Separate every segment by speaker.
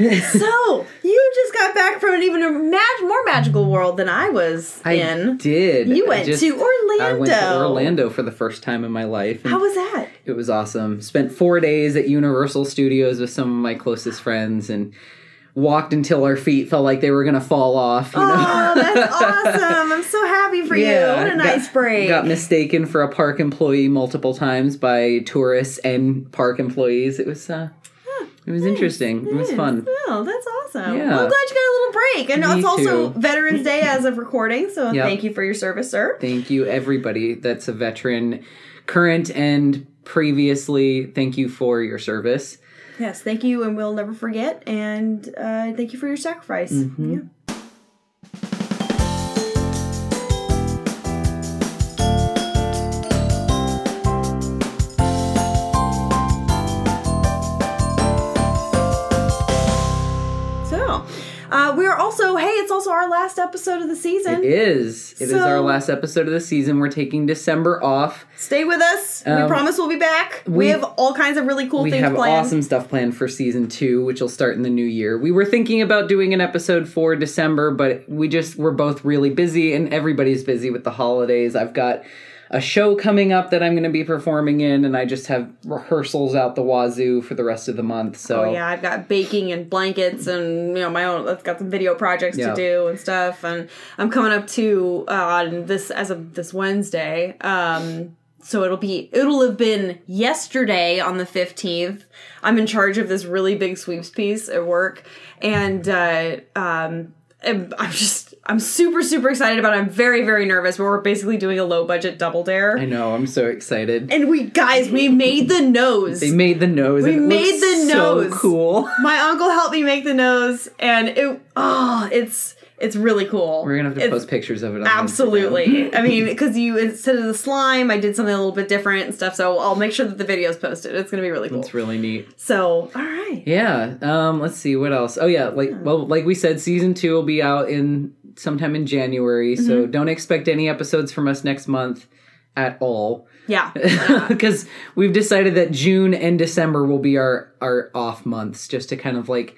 Speaker 1: so you just got back from an even mag- more magical world than I was
Speaker 2: I
Speaker 1: in.
Speaker 2: did.
Speaker 1: You went
Speaker 2: just-
Speaker 1: to Orlando.
Speaker 2: I went to Orlando for the first time in my life.
Speaker 1: How was that?
Speaker 2: It was awesome. Spent four days at Universal Studios with some of my closest friends and walked until our feet felt like they were gonna fall off. You know?
Speaker 1: Oh, that's awesome! I'm so happy for you. What a
Speaker 2: got-
Speaker 1: nice break.
Speaker 2: Got mistaken for a park employee multiple times by tourists and park employees. It was uh, it was interesting. It was
Speaker 1: Nice.
Speaker 2: fun.
Speaker 1: Oh, that's awesome.
Speaker 2: Yeah.
Speaker 1: Well, I'm glad you got a little break. And
Speaker 2: Me
Speaker 1: it's also
Speaker 2: too.
Speaker 1: Veterans Day as of recording, so
Speaker 2: Yep.
Speaker 1: thank you for your service, sir.
Speaker 2: Thank you, everybody that's a veteran, current and previously. Thank you for your service.
Speaker 1: Yes, thank you, and we'll never forget. And uh, thank you for your sacrifice.
Speaker 2: Mm-hmm.
Speaker 1: Yeah. Uh, we are also, hey, it's also our last episode of the season.
Speaker 2: It is. It is
Speaker 1: So-
Speaker 2: our last episode of the season. We're taking December off.
Speaker 1: Stay with us. we
Speaker 2: Um,
Speaker 1: promise we'll be back. We,
Speaker 2: we-
Speaker 1: have all kinds of really cool
Speaker 2: We
Speaker 1: things
Speaker 2: have
Speaker 1: planned.
Speaker 2: awesome stuff planned for season two, which will start in the new year. We were thinking about doing an episode for December, but we just we're both really busy, and everybody's busy with the holidays. I've got a show coming up that I'm going to be performing in, and I just have rehearsals out the wazoo for the rest of the month. So
Speaker 1: Oh yeah, I've got baking and blankets and you know my own. I've got some video projects
Speaker 2: Yeah.
Speaker 1: to do and stuff. And I'm coming up to uh, on this as of this Wednesday. Um, so it'll be it'll have been yesterday on the 15th. I'm in charge of this really big sweeps piece at work, and uh, um, I'm just I'm super super excited about. it. I'm very very nervous. But we're basically doing a low budget double dare.
Speaker 2: I know I'm so excited.
Speaker 1: and we guys, we made the nose.
Speaker 2: They made the nose.
Speaker 1: We made the
Speaker 2: so
Speaker 1: nose.
Speaker 2: cool.
Speaker 1: My uncle helped me make the nose, and it oh, it's it's really cool.
Speaker 2: We're gonna have to
Speaker 1: It's-
Speaker 2: post pictures of it.
Speaker 1: Absolutely. I mean, because you instead of the slime, I did something a little bit different and stuff. So I'll make sure that the video's posted. It's gonna be really cool.
Speaker 2: It's really neat.
Speaker 1: So all right.
Speaker 2: Yeah. Um. Let's see what else. Oh yeah. Like well, like we said, season two will be out in sometime in January. So
Speaker 1: Mm-hmm.
Speaker 2: don't expect any episodes from us next month at all,
Speaker 1: Yeah.
Speaker 2: because we've decided that June and December will be our our off months, just to kind of like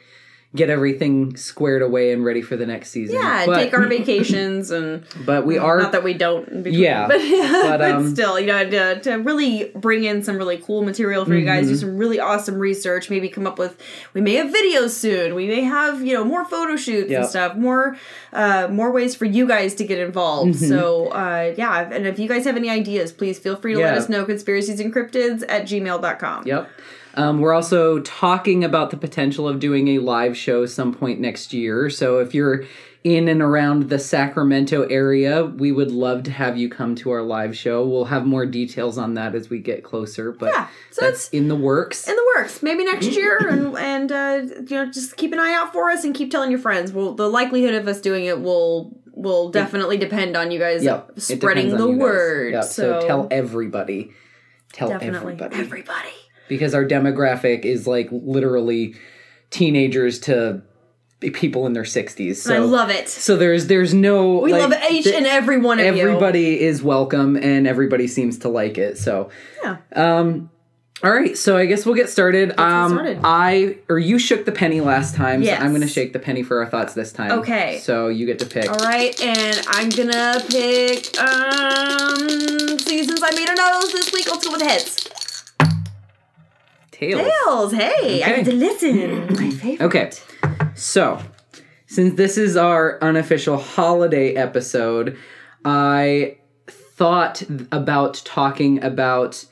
Speaker 2: get everything squared away and ready for the next season.
Speaker 1: Yeah.
Speaker 2: But-
Speaker 1: take our vacations and.
Speaker 2: But we are.
Speaker 1: Not that we don't, between,
Speaker 2: Yeah,
Speaker 1: but,
Speaker 2: but,
Speaker 1: but
Speaker 2: um,
Speaker 1: still, you know, to, to really bring in some really cool material for you guys,
Speaker 2: Mm-hmm.
Speaker 1: do some really awesome research, maybe come up with. We may have videos soon. We may have you know more photo shoots
Speaker 2: Yep.
Speaker 1: and stuff, more uh, more ways for you guys to get involved.
Speaker 2: Mm-hmm.
Speaker 1: So uh, yeah, and if you guys have any ideas, please feel free to let us know. Conspiracies and cryptids at gmail.com.
Speaker 2: Yep. Um, we're also talking about the potential of doing a live show some point next year. So if you're in and around the Sacramento area, we would love to have you come to our live show. We'll have more details on that as we get closer, but
Speaker 1: Yeah, so
Speaker 2: that's
Speaker 1: it's-
Speaker 2: in the works.
Speaker 1: in the works. Maybe next year, and and uh, you know, just keep an eye out for us and keep telling your friends. Well, the likelihood of us doing it will will definitely depend on you guys
Speaker 2: Yep.
Speaker 1: spreading the
Speaker 2: on you guys.
Speaker 1: word.
Speaker 2: Yep,
Speaker 1: So,
Speaker 2: so tell everybody. Tell
Speaker 1: definitely
Speaker 2: everybody.
Speaker 1: everybody.
Speaker 2: Because our demographic is like literally teenagers to people in their 60s. So
Speaker 1: I love it.
Speaker 2: So there's there's no
Speaker 1: We
Speaker 2: like,
Speaker 1: love each
Speaker 2: th-
Speaker 1: and every one of you.
Speaker 2: everybody is welcome and everybody seems to like it so
Speaker 1: Yeah.
Speaker 2: um all right so i guess we'll get started um
Speaker 1: started.
Speaker 2: i or you shook the penny last time
Speaker 1: Yes.
Speaker 2: so i'm gonna shake the penny for our thoughts this time
Speaker 1: Okay.
Speaker 2: so you get to pick
Speaker 1: All right, and I'm gonna pick. Um, see, since I made a nose this week, let's go with heads.
Speaker 2: Tails
Speaker 1: Tails. Hey, I
Speaker 2: Okay.
Speaker 1: get to listen. My favorite.
Speaker 2: okay so since this is our unofficial holiday episode i thought about talking about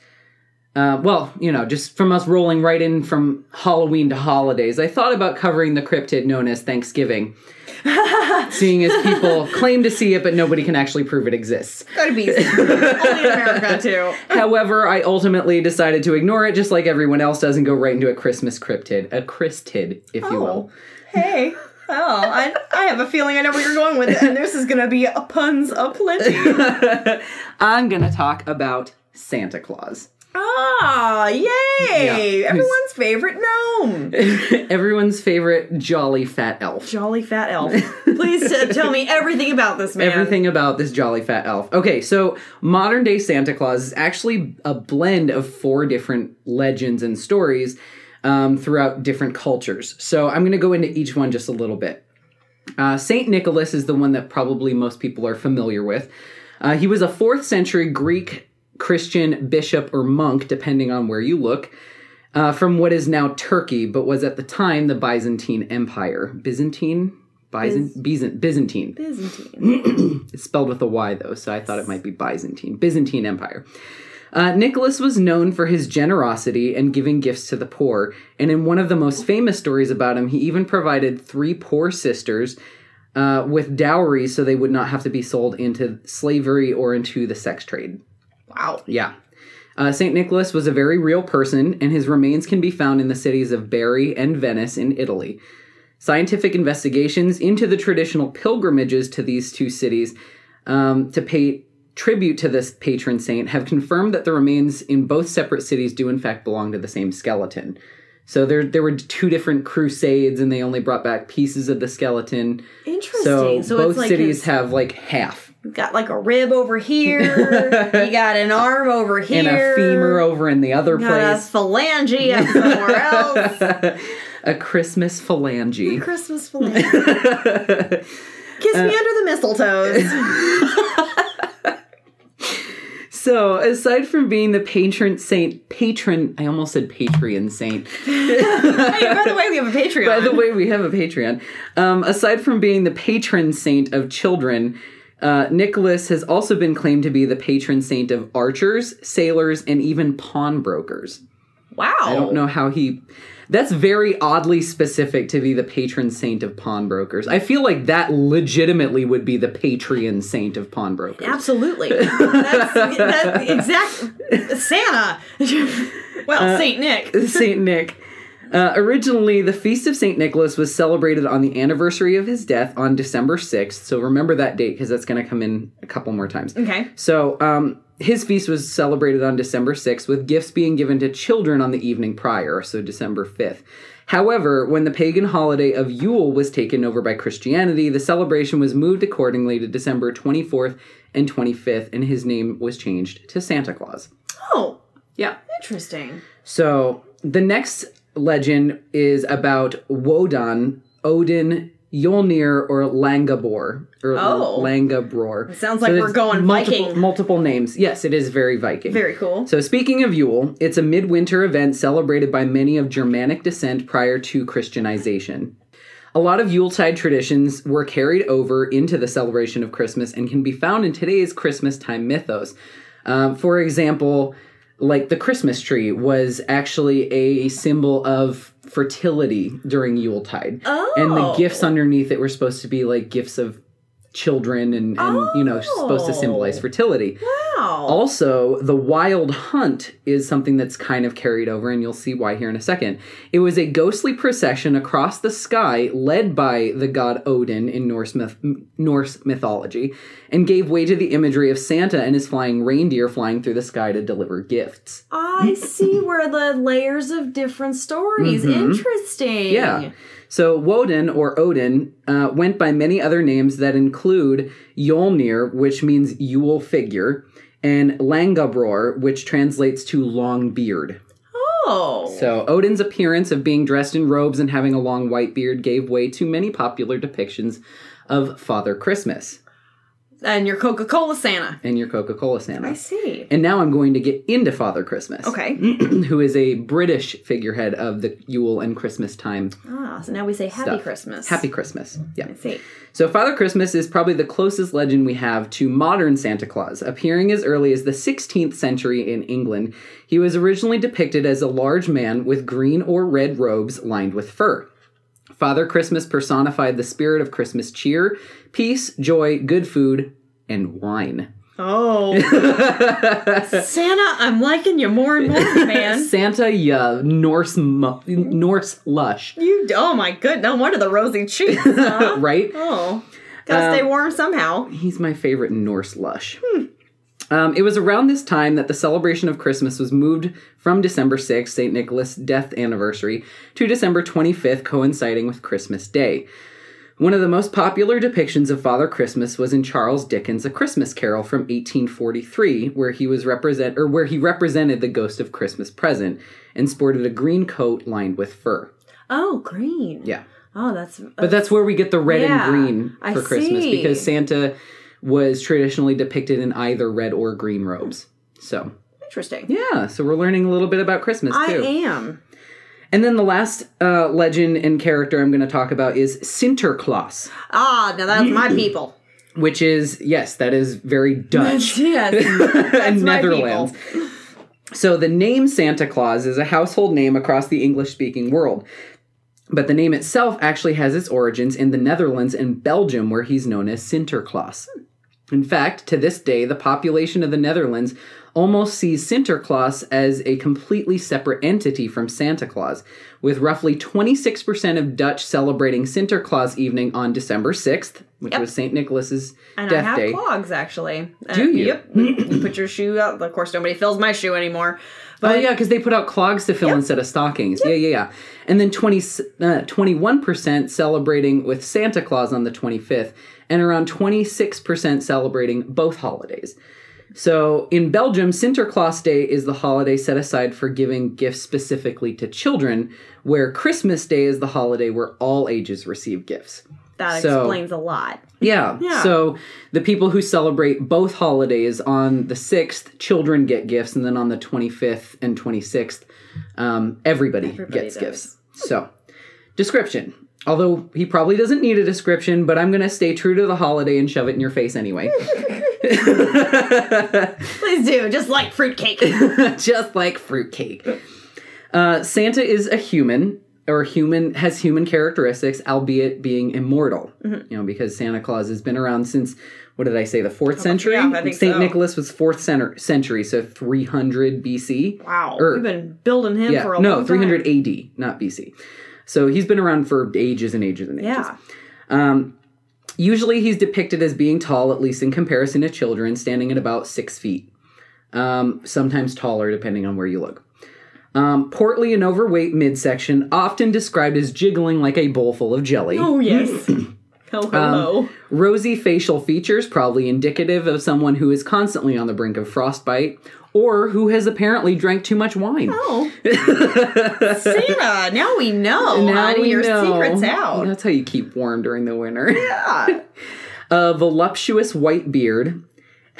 Speaker 2: uh, well, you know, just from us rolling right in from Halloween to holidays, I thought about covering the cryptid known as Thanksgiving. Seeing as people claim to see it, but nobody can actually prove it exists.
Speaker 1: Gotta be only in America too.
Speaker 2: However, I ultimately decided to ignore it just like everyone else does and go right into a Christmas cryptid. A Christid, if you will.
Speaker 1: Hey. Oh, I, I have a feeling I know where you're going with it, and this is gonna be a puns aplenty.
Speaker 2: I'm going to talk about Santa Claus.
Speaker 1: Ah, yay!
Speaker 2: Yeah.
Speaker 1: Everyone's favorite gnome.
Speaker 2: Everyone's favorite jolly fat elf.
Speaker 1: Jolly fat elf. Please t- tell me everything about this man.
Speaker 2: Everything about this jolly fat elf. Okay, so modern day Santa Claus is actually a blend of four different legends and stories. um, throughout different cultures. So I'm going to go into each one just a little bit. Uh, Saint Nicholas is the one that probably most people are familiar with. Uh, he was a fourth century Greek Christian bishop or monk, depending on where you look, uh, from what is now Turkey, but was at the time the Byzantine Empire. Byzantine? Byzant- Byzant- Byzantine.
Speaker 1: Byzantine.
Speaker 2: It's spelled with a Y though, so I thought it might be Byzantine. Byzantine Empire. Uh, Nicholas was known for his generosity and giving gifts to the poor, and in one of the most famous stories about him, he even provided three poor sisters uh, with dowries so they would not have to be sold into slavery or into the sex trade.
Speaker 1: Wow.
Speaker 2: Yeah. Uh, St. Nicholas was a very real person, and his remains can be found in the cities of Bari and Venice in Italy. Scientific investigations into the traditional pilgrimages to these two cities um, to pay tribute to this patron saint have confirmed that the remains in both separate cities do in fact belong to the same skeleton. So there, there were two different crusades, and they only brought back pieces of the skeleton.
Speaker 1: Interesting.
Speaker 2: So,
Speaker 1: So,
Speaker 2: both
Speaker 1: like
Speaker 2: cities
Speaker 1: his-
Speaker 2: have like half,
Speaker 1: you've got like a rib over here. you got an arm over here.
Speaker 2: and a femur over in the other
Speaker 1: got a
Speaker 2: place.
Speaker 1: phalange up somewhere else.
Speaker 2: a Christmas phalange.
Speaker 1: Christmas phalange. Kiss
Speaker 2: Uh,
Speaker 1: me under the mistletoes.
Speaker 2: So, aside from being the patron saint, patron, I almost said Patreon saint.
Speaker 1: hey, by the way, we have a Patreon.
Speaker 2: By the way, we have a Patreon. Um, aside from being the patron saint of children, uh, Nicholas has also been claimed to be the patron saint of archers, sailors, and even pawnbrokers.
Speaker 1: wow.
Speaker 2: I don't know how he. That's very oddly specific to be the patron saint of pawnbrokers. I feel like that legitimately would be the patron saint of pawnbrokers.
Speaker 1: Absolutely. That's, that's exact. Santa. well,
Speaker 2: Uh,
Speaker 1: Saint Nick.
Speaker 2: Saint Nick. Uh, originally, the Feast of Saint Nicholas was celebrated on the anniversary of his death on December 6th. So remember that date because that's going to come in a couple more times.
Speaker 1: Okay.
Speaker 2: So um, his feast was celebrated on December 6th, with gifts being given to children on the evening prior, so December 5th. However, when the pagan holiday of Yule was taken over by Christianity, the celebration was moved accordingly to December 24th and 25th, and his name was changed to Santa Claus.
Speaker 1: Oh,
Speaker 2: Yeah.
Speaker 1: interesting.
Speaker 2: So the next legend is about Wodan, Odin, Yolnir, or Langabor, or
Speaker 1: Oh.
Speaker 2: Langabror.
Speaker 1: It sounds like
Speaker 2: So
Speaker 1: we're going
Speaker 2: multiple,
Speaker 1: Viking.
Speaker 2: Multiple names. Yes, it is very Viking.
Speaker 1: Very cool.
Speaker 2: So, speaking of Yule, it's a midwinter event celebrated by many of Germanic descent prior to Christianization. A lot of Yuletide traditions were carried over into the celebration of Christmas and can be found in today's Christmas time mythos. Um, for example, like the Christmas tree was actually a symbol of fertility during Yuletide. And the
Speaker 1: Oh.
Speaker 2: gifts underneath it were supposed to be like gifts of children and, and you know, supposed to symbolize
Speaker 1: Oh.
Speaker 2: fertility.
Speaker 1: Wow.
Speaker 2: Also, the wild hunt is something that's kind of carried over, and you'll see why here in a second. It was a ghostly procession across the sky led by the god Odin in Norse, myth- Norse mythology and gave way to the imagery of Santa and his flying reindeer flying through the sky to deliver gifts.
Speaker 1: I see where the layers of different stories. Interesting.
Speaker 2: Mm-hmm. Yeah. So Woden or Odin uh, went by many other names that include Yolnir, which means Yule figure, and Langabror, which translates to long beard.
Speaker 1: Oh.
Speaker 2: So Odin's appearance of being dressed in robes and having a long white beard gave way to many popular depictions of Father Christmas
Speaker 1: and your Coca Cola Santa.
Speaker 2: and your Coca-Cola Santa.
Speaker 1: I see.
Speaker 2: And now I'm going to get into Father Christmas.
Speaker 1: Okay.
Speaker 2: who is a British figurehead of the Yule and Christmas time.
Speaker 1: Ah, so now we say Happy
Speaker 2: Stuff.
Speaker 1: Christmas.
Speaker 2: Happy Christmas. Yeah.
Speaker 1: I see.
Speaker 2: So, Father Christmas is probably the closest legend we have to modern Santa Claus, appearing as early as the 16th century in England. He was originally depicted as a large man with green or red robes lined with fur. Father Christmas personified the spirit of Christmas cheer, peace, joy, good food, and wine.
Speaker 1: Oh. Santa, I'm liking you more and more, man.
Speaker 2: Santa, yeah, Norse, mu- Norse lush,
Speaker 1: You, oh my good, no wonder the rosy cheeks, huh?
Speaker 2: right?
Speaker 1: Oh. Gotta
Speaker 2: Um,
Speaker 1: stay warm somehow.
Speaker 2: He's my favorite Norse lush. Um, it was around this time that the celebration of Christmas was moved from December 6th, St. Nicholas' death anniversary, to December 25th, coinciding with Christmas Day. One of the most popular depictions of Father Christmas was in Charles Dickens' A Christmas Carol from 1843, where he was represent or where he represented the ghost of Christmas present and sported a green coat lined with fur.
Speaker 1: Oh, green.
Speaker 2: Yeah.
Speaker 1: Oh, that's.
Speaker 2: But that's where we get the red
Speaker 1: Yeah,
Speaker 2: and green
Speaker 1: I
Speaker 2: for Christmas
Speaker 1: see.
Speaker 2: because Santa was traditionally depicted in either red or green robes. So,
Speaker 1: interesting.
Speaker 2: yeah, so we're learning a little bit about Christmas
Speaker 1: I
Speaker 2: too.
Speaker 1: am.
Speaker 2: And then the last uh, legend and character I'm going to talk about is Sinterklaas,
Speaker 1: Ah, now that's my people.
Speaker 2: which is, yes, that is very Dutch.
Speaker 1: yes.
Speaker 2: and
Speaker 1: my
Speaker 2: Netherlands. So the name Santa Claus is a household name across the English speaking world. But the name itself actually has its origins in the Netherlands and Belgium, where he's known as Sinterklaas. In fact, to this day, the population of the Netherlands almost sees Sinterklaas as a completely separate entity from Santa Claus, with roughly 26% of Dutch celebrating Sinterklaas evening on December 6th, which
Speaker 1: Yep.
Speaker 2: was St. Nicholas's
Speaker 1: And
Speaker 2: death
Speaker 1: I have
Speaker 2: day.
Speaker 1: clogs actually.
Speaker 2: Do
Speaker 1: Uh,
Speaker 2: you?
Speaker 1: Yep. you put your shoe out. Of course, nobody fills my shoe anymore. But
Speaker 2: oh yeah, because they put out clogs to fill
Speaker 1: Yep.
Speaker 2: instead of stockings. Yeah, yeah, yeah. And then 20, uh, 21% celebrating with Santa Claus on the 25th, and around 26% celebrating both holidays. So in Belgium, Sinterklaas Day is the holiday set aside for giving gifts specifically to children, where Christmas Day is the holiday where all ages receive gifts.
Speaker 1: that
Speaker 2: So-
Speaker 1: explains a lot.
Speaker 2: Yeah.
Speaker 1: Yeah.
Speaker 2: So the people who celebrate both holidays on the 6th, children get gifts, and then on the 25th and 26th, um, everybody,
Speaker 1: Everybody
Speaker 2: gets
Speaker 1: does.
Speaker 2: gifts. So, description. Although he probably doesn't need a description, but I'm going to stay true to the holiday and shove it in your face anyway.
Speaker 1: Please do, just like fruitcake.
Speaker 2: Just like fruitcake. Uh, Santa is a human, or human has human characteristics, albeit being immortal.
Speaker 1: Mm-hmm.
Speaker 2: You know, because Santa Claus has been around since what did I say, the fourth century?
Speaker 1: yeah, I think
Speaker 2: Saint
Speaker 1: so.
Speaker 2: Nicholas was fourth center, century, so 300 BC.
Speaker 1: Wow,
Speaker 2: Or-
Speaker 1: we've been building him
Speaker 2: Yeah,
Speaker 1: for a
Speaker 2: no, 300
Speaker 1: time.
Speaker 2: AD, not BC. So he's been around for ages and ages and ages.
Speaker 1: Yeah,
Speaker 2: Um, usually he's depicted as being tall, at least in comparison to children, standing at about six feet. Um, sometimes taller, depending on where you look. Um, portly and overweight midsection, often described as jiggling like a bowl full of jelly.
Speaker 1: Oh yes. oh hello.
Speaker 2: Rosy facial features, probably indicative of someone who is constantly on the brink of frostbite, or who has apparently drank too much wine.
Speaker 1: oh, Santa. Now we know.
Speaker 2: Now
Speaker 1: honey,
Speaker 2: we
Speaker 1: your
Speaker 2: know.
Speaker 1: secret's out.
Speaker 2: That's how you keep warm during the winter.
Speaker 1: Yeah.
Speaker 2: a voluptuous white beard,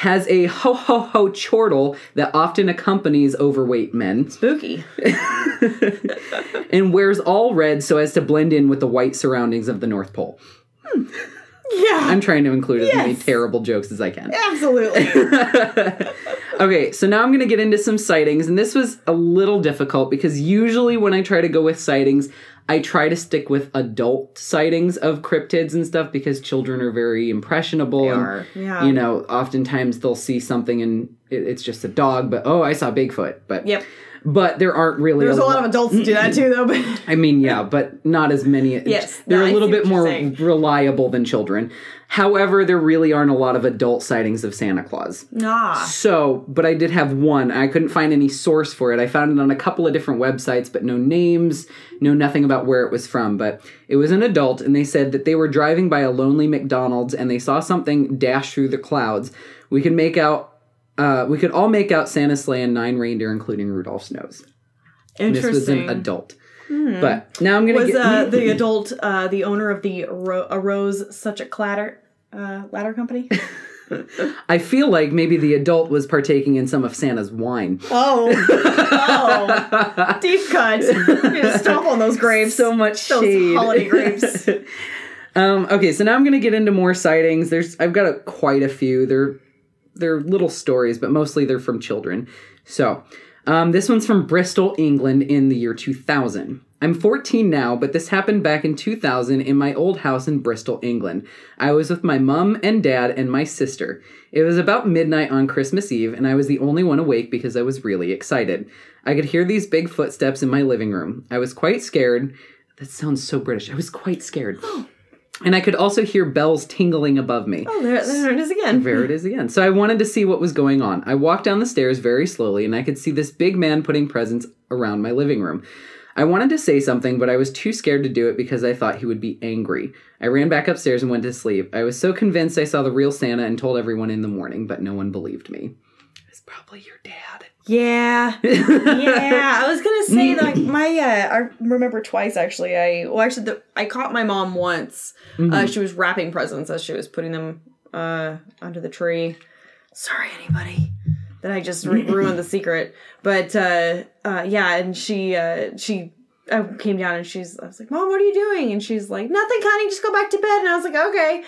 Speaker 2: has a ho ho ho chortle that often accompanies overweight men,
Speaker 1: Spooky.
Speaker 2: and wears all red so as to blend in with the white surroundings of the North Pole. Hmm.
Speaker 1: Yeah.
Speaker 2: I'm trying to include as many terrible jokes as I can.
Speaker 1: Absolutely.
Speaker 2: Okay, so now I'm going to get into some sightings, and this was a little difficult because usually when I try to go with sightings, I try to stick with adult sightings of cryptids and stuff because children are very impressionable. and,
Speaker 1: are, yeah.
Speaker 2: You know, oftentimes they'll see something and it, it's just a dog, but oh, I saw Bigfoot. But
Speaker 1: Yep.
Speaker 2: But there aren't really.
Speaker 1: There's a lot of adults that do that too, though. But
Speaker 2: I mean, yeah, but not as many.
Speaker 1: Yes,
Speaker 2: they're
Speaker 1: no,
Speaker 2: a little bit more reliable than children. However, there really aren't a lot of adult sightings of Santa Claus.
Speaker 1: nah.
Speaker 2: So, but I did have one. I couldn't find any source for it. I found it on a couple of different websites, but no names, no nothing about where it was from. But it was an adult, and they said that they were driving by a lonely McDonald's and they saw something dash through the clouds. We could make out, uh, we could all make out Santa's sleigh and nine reindeer, including Rudolph's nose. And this was an
Speaker 1: Interesting.
Speaker 2: adult. But now I'm gonna
Speaker 1: Was
Speaker 2: get
Speaker 1: uh, the adult uh, the owner of the Ro- a Rose such a clatter uh, ladder company?
Speaker 2: I feel like maybe the adult was partaking in some of Santa's wine.
Speaker 1: Oh, oh, deep cut. Stomp on those grapes.
Speaker 2: So much
Speaker 1: those
Speaker 2: shade.
Speaker 1: holiday grapes.
Speaker 2: Um, okay, so now I'm gonna get into more sightings. There's I've got a, quite a few. They're they're little stories, but mostly they're from children. So um, this one's from Bristol, England, in the year 2000. I'm 14 now, but this happened back in 2000 in my old house in Bristol, England. I was with my mum and dad and my sister. It was about midnight on Christmas Eve, and I was the only one awake because I was really excited. I could hear these big footsteps in my living room. I was quite scared. That sounds so British. I was quite scared. And I could also hear bells tingling above me.
Speaker 1: Oh, there, there it is again.
Speaker 2: There it is again. So I wanted to see what was going on. I walked down the stairs very slowly and I could see this big man putting presents around my living room. I wanted to say something, but I was too scared to do it because I thought he would be angry. I ran back upstairs and went to sleep. I was so convinced I saw the real Santa and told everyone in the morning, but no one believed me. It's probably your dad.
Speaker 1: Yeah. yeah. I was gonna say like my uh I remember twice actually. I well actually the, I caught my mom once. Uh she was wrapping presents as she was putting them uh under the tree. Sorry anybody that I just ru- ruined the secret. But uh uh yeah, and she uh she I came down and she's I was like, "Mom, what are you doing?" And she's like, "Nothing, honey. Just go back to bed." And I was like, "Okay."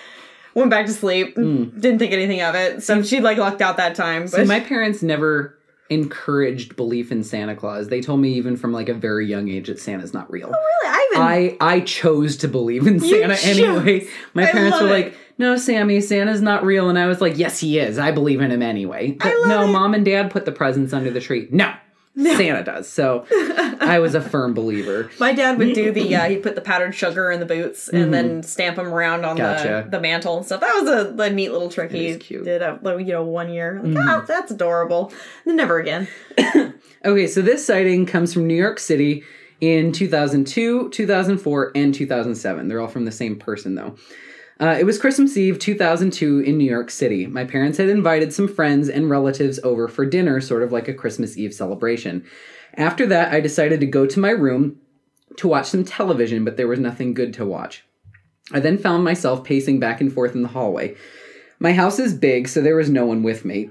Speaker 1: Went back to sleep. Didn't think anything of it. So she like lucked out that time. But
Speaker 2: So my parents never encouraged belief in Santa Claus. They told me even from like a very young age that Santa's not real.
Speaker 1: Oh really, I even
Speaker 2: I I chose to believe in Santa anyway. My
Speaker 1: I
Speaker 2: parents were
Speaker 1: it.
Speaker 2: like, "No, Sammy, Santa's not real," and I was like, "Yes, he is. I believe in him anyway." But no,
Speaker 1: it.
Speaker 2: mom and dad put the presents under the tree. No, Santa does. So I was a firm believer.
Speaker 1: My dad would do the uh, he put the powdered sugar in the boots and then stamp them around on
Speaker 2: Mm-hmm. Gotcha.
Speaker 1: the, the mantle and stuff. That was a, a neat little trick he
Speaker 2: is cute. Mm-hmm.
Speaker 1: did. Uh, you know, one year. Like, "Ah, that's adorable. Then never again.
Speaker 2: Okay, so this sighting comes from New York City in 2002, 2004, and 2007. They're all from the same person, though. Uh, it was Christmas Eve 2002 in New York City. My parents had invited some friends and relatives over for dinner, sort of like a Christmas Eve celebration. After that, I decided to go to my room to watch some television, but there was nothing good to watch. I then found myself pacing back and forth in the hallway. My house is big, so there was no one with me.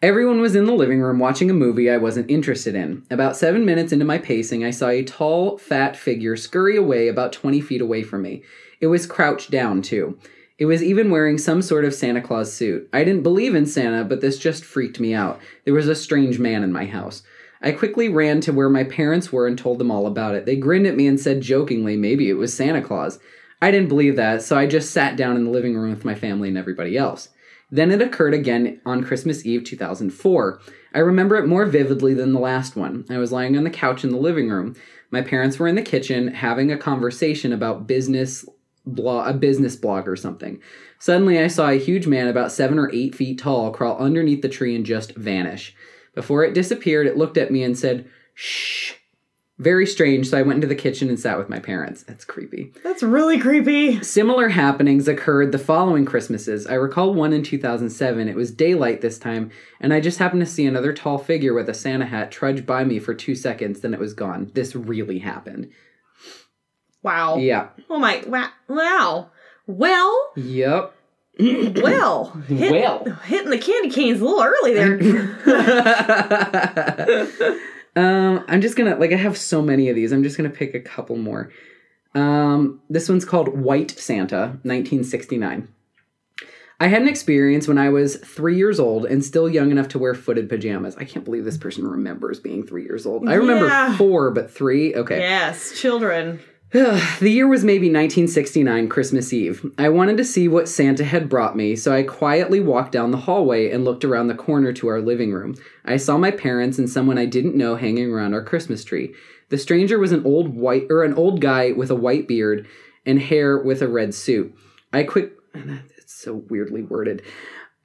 Speaker 2: Everyone was in the living room watching a movie I wasn't interested in. About seven minutes into my pacing, I saw a tall, fat figure scurry away about 20 feet away from me. It was crouched down, too. It was even wearing some sort of Santa Claus suit. I didn't believe in Santa, but this just freaked me out. There was a strange man in my house. I quickly ran to where my parents were and told them all about it. They grinned at me and said jokingly maybe it was Santa Claus. I didn't believe that, so I just sat down in the living room with my family and everybody else. Then it occurred again on Christmas Eve 2004. I remember it more vividly than the last one. I was lying on the couch in the living room. My parents were in the kitchen having a conversation about business blog, a business blog or something. Suddenly, I saw a huge man about seven or eight feet tall crawl underneath the tree and just vanish. Before it disappeared, it looked at me and said, "Shh." Very strange, so I went into the kitchen and sat with my parents. That's creepy.
Speaker 1: That's really creepy.
Speaker 2: Similar happenings occurred the following Christmases. I recall one in 2007. It was daylight this time, and I just happened to see another tall figure with a Santa hat trudge by me for two seconds, then it was gone. This really happened.
Speaker 1: Wow.
Speaker 2: Yeah.
Speaker 1: Oh my wow. Wow. Well,
Speaker 2: Yep.
Speaker 1: well. Hit-
Speaker 2: Well.
Speaker 1: Hitting the candy canes a little early there.
Speaker 2: um, I'm just gonna like I have so many of these. I'm just gonna pick a couple more. Um, this one's called White Santa, 1969. I had an experience when I was three years old and still young enough to wear footed pajamas. I can't believe this person remembers being three years old. I remember
Speaker 1: Yeah.
Speaker 2: four, but three. Okay.
Speaker 1: yes, children.
Speaker 2: the year was maybe 1969, Christmas Eve. I wanted to see what Santa had brought me, so I quietly walked down the hallway and looked around the corner to our living room. I saw my parents and someone I didn't know hanging around our Christmas tree. The stranger was an old white or an old guy with a white beard and hair with a red suit. I quick it's so weirdly worded.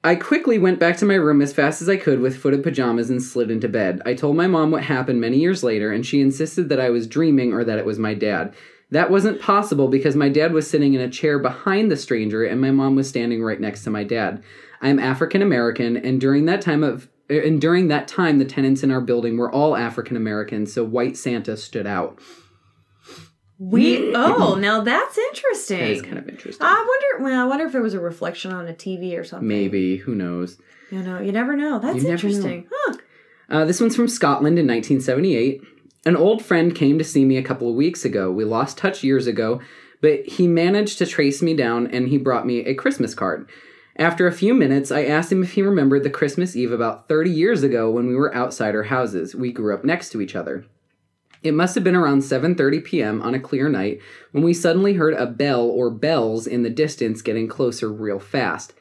Speaker 2: I quickly went back to my room as fast as I could with footed pajamas and slid into bed. I told my mom what happened many years later, and she insisted that I was dreaming or that it was my dad. That wasn't possible because my dad was sitting in a chair behind the stranger and my mom was standing right next to my dad. I'm African American, and during that time of and during that time the tenants in our building were all African American, so white Santa stood out.
Speaker 1: We oh, now that's interesting.
Speaker 2: That is kind of interesting.
Speaker 1: I wonder. Well, I wonder if it was a reflection on a TV or something.
Speaker 2: Maybe, who knows?
Speaker 1: You know, you never know. That's
Speaker 2: You know.
Speaker 1: interesting. Huh.
Speaker 2: Uh, this one's from Scotland in 1978. An old friend came to see me a couple of weeks ago. We lost touch years ago, but he managed to trace me down and he brought me a Christmas card. After a few minutes, I asked him if he remembered the Christmas Eve about 30 years ago when we were outside our houses. We grew up next to each other. It must have been around 7:30 p.m. on a clear night when we suddenly heard a bell or bells in the distance getting closer real fast.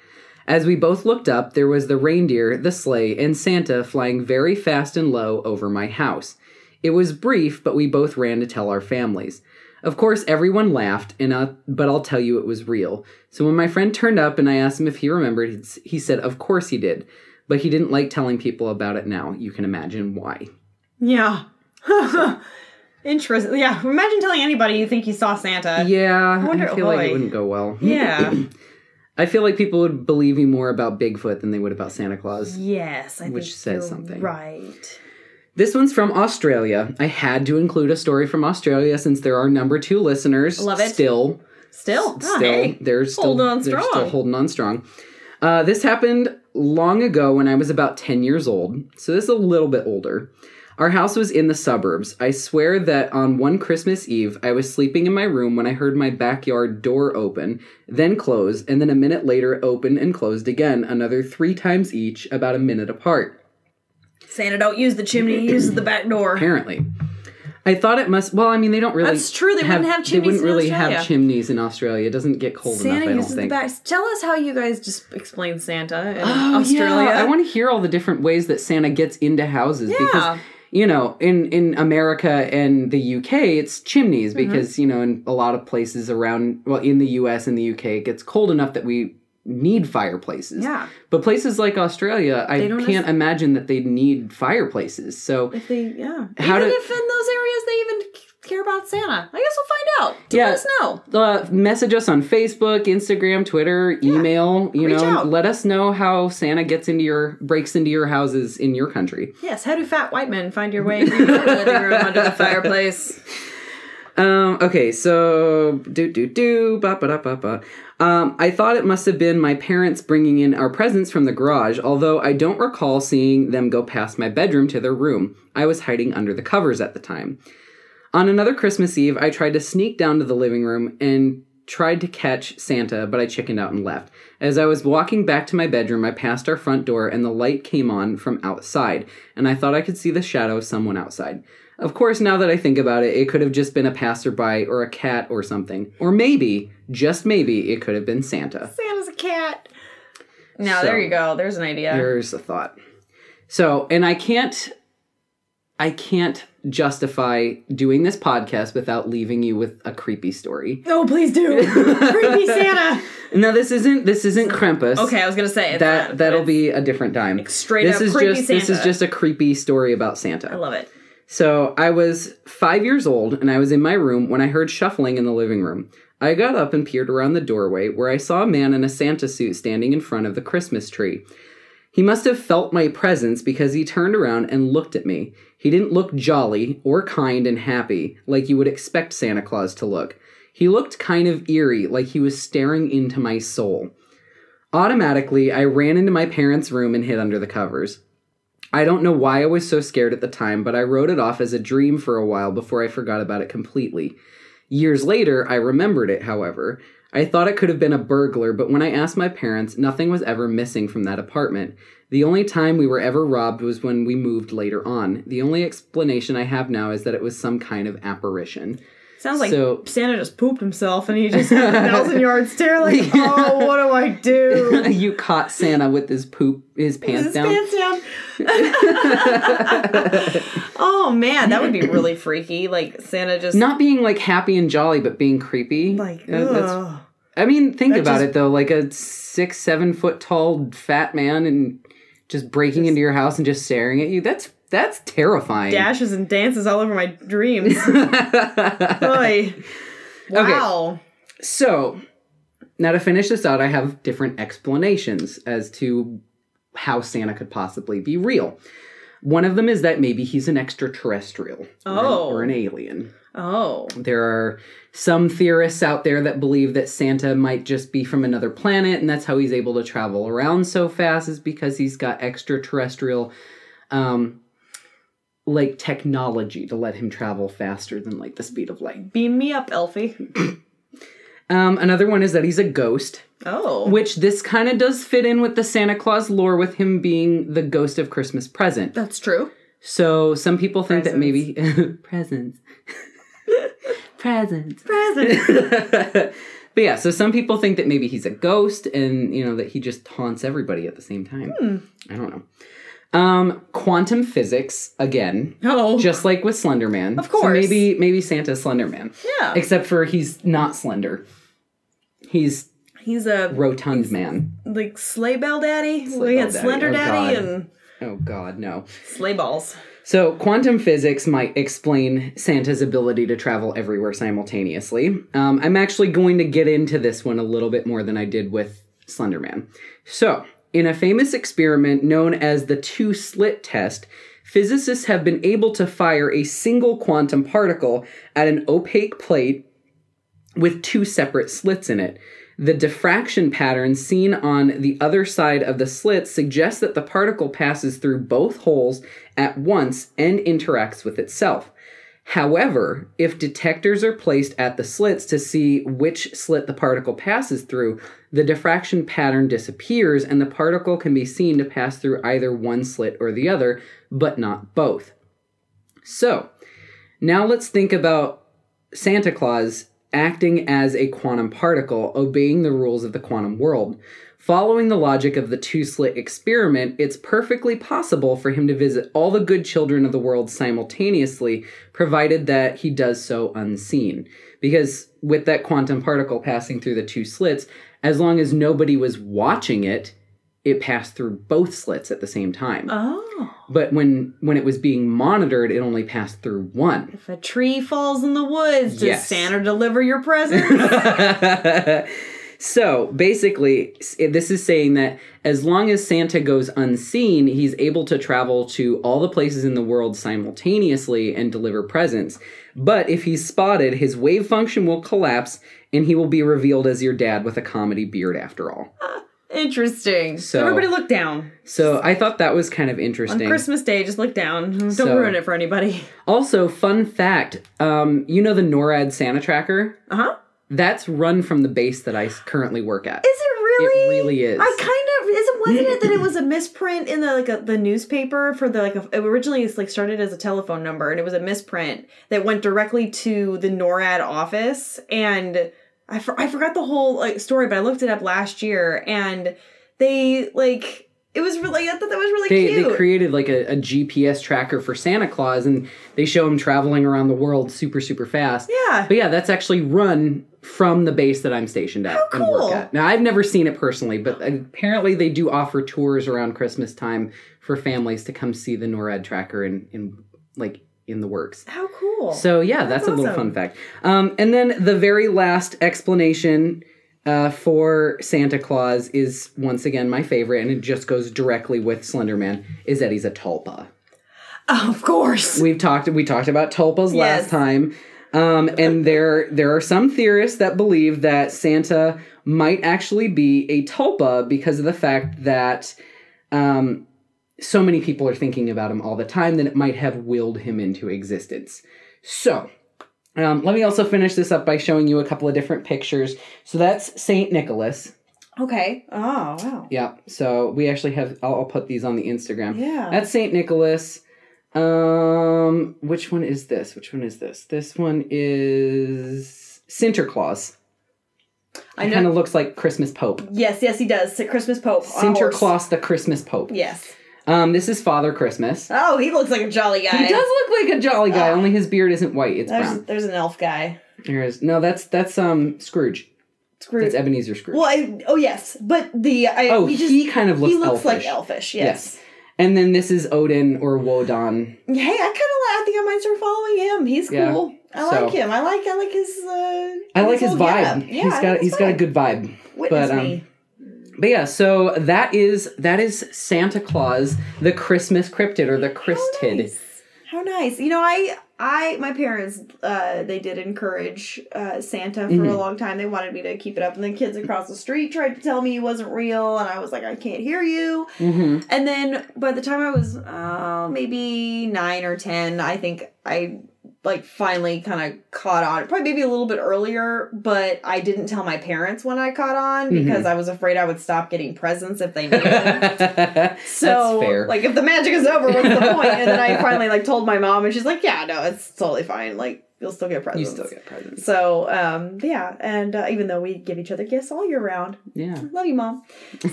Speaker 2: As we both looked up, there was the reindeer, the sleigh, and Santa flying very fast and low over my house. It was brief, but we both ran to tell our families. Of course, everyone laughed, and uh, but I'll tell you it was real. So when my friend turned up and I asked him if he remembered, he said, "Of course he did," but he didn't like telling people about it now. You can imagine why.
Speaker 1: Yeah. Interesting. Yeah. Imagine telling anybody you think you saw Santa.
Speaker 2: Yeah, I,
Speaker 1: wonder-
Speaker 2: feel like it wouldn't go well.
Speaker 1: Yeah.
Speaker 2: I feel like people would believe you more about Bigfoot than they would about Santa Claus.
Speaker 1: yes. I
Speaker 2: Which says something.
Speaker 1: Right.
Speaker 2: This one's from Australia. I had to include a story from Australia since they're number two listeners.
Speaker 1: Love it.
Speaker 2: Still,
Speaker 1: Still.
Speaker 2: still,
Speaker 1: Oh, hey.
Speaker 2: they're still
Speaker 1: Holding on
Speaker 2: they're still
Speaker 1: strong.
Speaker 2: holding on strong. Uh, this happened long ago when I was about ten years old, so this is a little bit older. Our house was in the suburbs. I swear that on one Christmas Eve, I was sleeping in my room when I heard my backyard door open, then close, and then a minute later open and closed again, another three times each, about a minute apart.
Speaker 1: Santa don't use the chimney, he uses the back door.
Speaker 2: Apparently. I thought it must. Well, I mean, they don't really.
Speaker 1: That's true, they wouldn't have
Speaker 2: They
Speaker 1: chimneys
Speaker 2: wouldn't
Speaker 1: in
Speaker 2: really
Speaker 1: Australia.
Speaker 2: have chimneys in Australia. It doesn't get cold
Speaker 1: Santa
Speaker 2: enough. I don't
Speaker 1: uses the back. Tell us how you guys just explain Santa in
Speaker 2: Oh,
Speaker 1: Australia.
Speaker 2: yeah. I want to hear all the different ways that Santa gets into houses
Speaker 1: Yeah.
Speaker 2: because you know, in in America and the UK, it's chimneys
Speaker 1: Mm-hmm.
Speaker 2: because you know, in a lot of places around, well, in the US and the UK, it gets cold enough that we need fireplaces.
Speaker 1: Yeah.
Speaker 2: But places like Australia, I can't imagine that they need fireplaces. So
Speaker 1: If they, yeah.
Speaker 2: How
Speaker 1: even
Speaker 2: do-
Speaker 1: if in those areas they even care about Santa. I guess we'll find out. To
Speaker 2: Yeah.
Speaker 1: Let us know.
Speaker 2: uh, message us on Facebook, Instagram, Twitter, email. You
Speaker 1: Reach
Speaker 2: know,
Speaker 1: out.
Speaker 2: let us know how Santa gets into your breaks into your houses in your country.
Speaker 1: Yes, how do fat white men find your way into your living room under the fireplace?
Speaker 2: Um, okay, so do do do ba ba da ba ba. Um, I thought it must have been my parents bringing in our presents from the garage, although I don't recall seeing them go past my bedroom to their room. I was hiding under the covers at the time. On another Christmas Eve, I tried to sneak down to the living room and tried to catch Santa, but I chickened out and left. As I was walking back to my bedroom, I passed our front door and the light came on from outside, and I thought I could see the shadow of someone outside. Of course, now that I think about it, it could have just been a passerby or a cat or something. Or maybe, just maybe, it could have been Santa.
Speaker 1: Santa's a cat. Now
Speaker 2: So-
Speaker 1: there you go. There's an idea.
Speaker 2: There's a thought. So, and I can't I can't justify doing this podcast without leaving you with a creepy story.
Speaker 1: Oh, please do. Creepy Santa.
Speaker 2: No, this isn't this isn't Krampus.
Speaker 1: Okay, I was gonna say it's
Speaker 2: That
Speaker 1: not,
Speaker 2: that'll
Speaker 1: but
Speaker 2: be a different time.
Speaker 1: straight
Speaker 2: this
Speaker 1: up
Speaker 2: is
Speaker 1: creepy
Speaker 2: just this is just a creepy story about Santa.
Speaker 1: I love it.
Speaker 2: So I was five years old and I was in my room when I heard shuffling in the living room. I got up and peered around the doorway where I saw a man in a Santa suit standing in front of the Christmas tree. He must have felt my presence because he turned around and looked at me. He didn't look jolly or kind and happy like you would expect Santa Claus to look. He looked kind of eerie, like he was staring into my soul. Automatically, I ran into my parents' room and hid under the covers. I don't know why I was so scared at the time, but I wrote it off as a dream for a while before I forgot about it completely. Years later, I remembered it, however. I thought it could have been a burglar, but when I asked my parents, nothing was ever missing from that apartment. The only time we were ever robbed was when we moved later on. The only explanation I have now is that it was some kind of apparition.
Speaker 1: Sounds like
Speaker 2: So-
Speaker 1: Santa just pooped himself and he just had a thousand yard stare like, oh, what do I do?
Speaker 2: you caught Santa with his poop, his pants
Speaker 1: His
Speaker 2: down.
Speaker 1: pants down. oh man, that would be really freaky. Like Santa just
Speaker 2: Not being like happy and jolly, but being creepy.
Speaker 1: like
Speaker 2: Uh. I mean, think
Speaker 1: That
Speaker 2: about
Speaker 1: just-
Speaker 2: it though. Like a six, seven foot tall fat man and just breaking into your house and just staring at you. That's that's terrifying.
Speaker 1: dashes and dances all over my dreams. Oy. Wow.
Speaker 2: so now to finish this out, I have different explanations as to how Santa could possibly be real. One of them is that maybe he's an extraterrestrial or an-
Speaker 1: Oh.
Speaker 2: or an alien.
Speaker 1: Oh.
Speaker 2: There are some theorists out there that believe that Santa might just be from another planet, and that's how he's able to travel around so fast, is because he's got extraterrestrial, um, like technology to let him travel faster than like the speed of light.
Speaker 1: Beam me up, Elfie.
Speaker 2: Um, another one is that he's a ghost,
Speaker 1: Oh.
Speaker 2: which this kind of does fit in with the Santa Claus lore, with him being the ghost of Christmas present.
Speaker 1: That's true.
Speaker 2: So some people think that maybe presents. presents.
Speaker 1: Presents.
Speaker 2: but yeah, so some people think that maybe he's a ghost and, you know, that he just taunts everybody at the same time.
Speaker 1: Hmm.
Speaker 2: I don't know. Um, quantum physics, again,
Speaker 1: oh.
Speaker 2: just like with Slender Man.
Speaker 1: Of
Speaker 2: So
Speaker 1: course.
Speaker 2: maybe maybe Santa's Slenderman.
Speaker 1: Yeah.
Speaker 2: Except for he's not slender. He's
Speaker 1: He's a
Speaker 2: rotund man.
Speaker 1: like sleigh bell daddy.
Speaker 2: Sleigh
Speaker 1: we had
Speaker 2: daddy.
Speaker 1: slender
Speaker 2: Oh,
Speaker 1: daddy
Speaker 2: God.
Speaker 1: and
Speaker 2: Oh god, no.
Speaker 1: sleigh balls.
Speaker 2: So, quantum physics might explain Santa's ability to travel everywhere simultaneously. Um, I'm actually going to get into this one a little bit more than I did with Slenderman. So, in a famous experiment known as the two slit test, physicists have been able to fire a single quantum particle at an opaque plate with two separate slits in it. The diffraction pattern seen on the other side of the slit suggests that the particle passes through both holes at once and interacts with itself. However, if detectors are placed at the slits to see which slit the particle passes through, the diffraction pattern disappears and the particle can be seen to pass through either one slit or the other, but not both. So, now let's think about Santa Claus acting as a quantum particle, obeying the rules of the quantum world. Following the logic of the two slit experiment, it's perfectly possible for him to visit all the good children of the world simultaneously, provided that he does so unseen. Because with that quantum particle passing through the two slits, as long as nobody was watching it, it passed through both slits at the same time.
Speaker 1: Oh.
Speaker 2: But when when it was being monitored, it only passed through one.
Speaker 1: If a tree falls in the woods, does
Speaker 2: Yes.
Speaker 1: Santa deliver your present?
Speaker 2: so basically, this is saying that as long as Santa goes unseen, he's able to travel to all the places in the world simultaneously and deliver presents. But if he's spotted, his wave function will collapse and he will be revealed as your dad with a comedy beard after all.
Speaker 1: Interesting.
Speaker 2: So-
Speaker 1: Everybody look down.
Speaker 2: So I thought that was kind of
Speaker 1: On
Speaker 2: interesting.
Speaker 1: Christmas Day, just look down. Don't
Speaker 2: So-
Speaker 1: ruin it for anybody.
Speaker 2: Also, fun fact um, you know the NORAD Santa tracker?
Speaker 1: Uh huh.
Speaker 2: That's run from the base that I currently work at.
Speaker 1: Is it really?
Speaker 2: It really is.
Speaker 1: I kind of isn't wasn't it that it was a misprint in the like a, the newspaper for the like a, it originally it's like started as a telephone number and it was a misprint that went directly to the NORAD office and I for, I forgot the whole like story but I looked it up last year and they like it was really I thought that was really
Speaker 2: they,
Speaker 1: cute.
Speaker 2: they created like a, a GPS tracker for Santa Claus and they show him traveling around the world super, super fast.
Speaker 1: yeah.
Speaker 2: But yeah, that's actually run from the base that I'm stationed at and
Speaker 1: cool.
Speaker 2: work at. Now, I've never seen it personally, but apparently they do offer tours around Christmas time for families to come see the NORAD tracker in, in like in the works.
Speaker 1: How cool.
Speaker 2: So yeah, that's,
Speaker 1: That's
Speaker 2: a little fun fact. Um, and then the very last explanation uh, for Santa Claus is once again my favorite, and it just goes directly with Slender Man. Is that he's a tulpa.
Speaker 1: Oh, of course.
Speaker 2: We've talked we talked about tulpas last time. Um, and there there are some theorists that believe that Santa might actually be a tulpa because of the fact that um, so many people are thinking about him all the time that it might have willed him into existence. So, um, let me also finish this up by showing you a couple of different pictures. So that's Saint Nicholas.
Speaker 1: Okay. Oh, wow.
Speaker 2: Yeah. So we actually have. I'll, I'll put these on the Instagram.
Speaker 1: Yeah.
Speaker 2: That's Saint Nicholas. Um, which one is this? Which one is this? This one is Sinterklaas.
Speaker 1: I
Speaker 2: It kind of looks like Christmas Pope.
Speaker 1: Yes, yes, he does. Christmas Pope. on a horse.
Speaker 2: Sinterklaas, the Christmas Pope.
Speaker 1: Yes.
Speaker 2: Um, this is Father Christmas.
Speaker 1: Oh, he looks like a jolly guy.
Speaker 2: He does look like a jolly guy,
Speaker 1: Ah.
Speaker 2: only his beard isn't white; it's
Speaker 1: There's,
Speaker 2: brown.
Speaker 1: there's an elf guy.
Speaker 2: There is no. That's that's um Scrooge.
Speaker 1: Scrooge.
Speaker 2: That's Ebenezer Scrooge.
Speaker 1: Well, I, oh yes, but the I,
Speaker 2: oh,
Speaker 1: we just,
Speaker 2: he kind of looks
Speaker 1: he looks
Speaker 2: elfish.
Speaker 1: like elfish.
Speaker 2: Yes.
Speaker 1: Yes.
Speaker 2: And then this is Odin or Wodan.
Speaker 1: Hey, I kind of like. I think I might start following him. He's
Speaker 2: Yeah.
Speaker 1: cool. I
Speaker 2: So-
Speaker 1: like him. I like. I like his. Uh,
Speaker 2: I like his
Speaker 1: whole
Speaker 2: vibe.
Speaker 1: Yeah,
Speaker 2: he's
Speaker 1: I
Speaker 2: got
Speaker 1: his
Speaker 2: he's got a good vibe.
Speaker 1: Witness
Speaker 2: but, um,
Speaker 1: me.
Speaker 2: But yeah, so that is that is Santa Claus, the Christmas cryptid or the
Speaker 1: How
Speaker 2: Christid.
Speaker 1: nice. How nice. You know, I I my parents uh they did encourage uh Santa for
Speaker 2: Mhm.
Speaker 1: a long time. They wanted me to keep it up and the kids across the street tried to tell me he wasn't real and I was like I can't hear you.
Speaker 2: Mm-hmm.
Speaker 1: And then by the time I was uh, maybe 9 or 10, I think I like finally kind of caught on. Probably maybe a little bit earlier, but I didn't tell my parents when I caught on
Speaker 2: Mm-hmm.
Speaker 1: because I was afraid I would stop getting presents if they knew.
Speaker 2: That's
Speaker 1: So,
Speaker 2: fair.
Speaker 1: like, if the magic is over, what's the point? And then I finally like told my mom, and she's like, "Yeah, no, it's totally fine. Like, you'll still get presents.
Speaker 2: you
Speaker 1: presents."
Speaker 2: still get presents.
Speaker 1: So, um, yeah, and uh, even though we give each other gifts all year round,
Speaker 2: Yeah.
Speaker 1: love you, mom.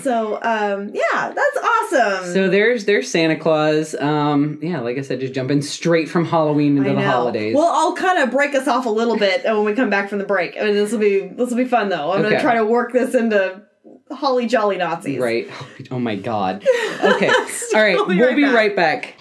Speaker 1: So, um, yeah, that's awesome.
Speaker 2: So there's there's Santa Claus. Um, yeah, like I said, just jumping straight from Halloween into the holidays.
Speaker 1: Well, I'll kind of break us off a little bit when we come back from the break. I mean, this will be this will be fun though. I'm
Speaker 2: Okay.
Speaker 1: gonna try to work this into holly jolly Nazis.
Speaker 2: right. Oh my god. Okay. All right.
Speaker 1: We'll be
Speaker 2: we'll be right back.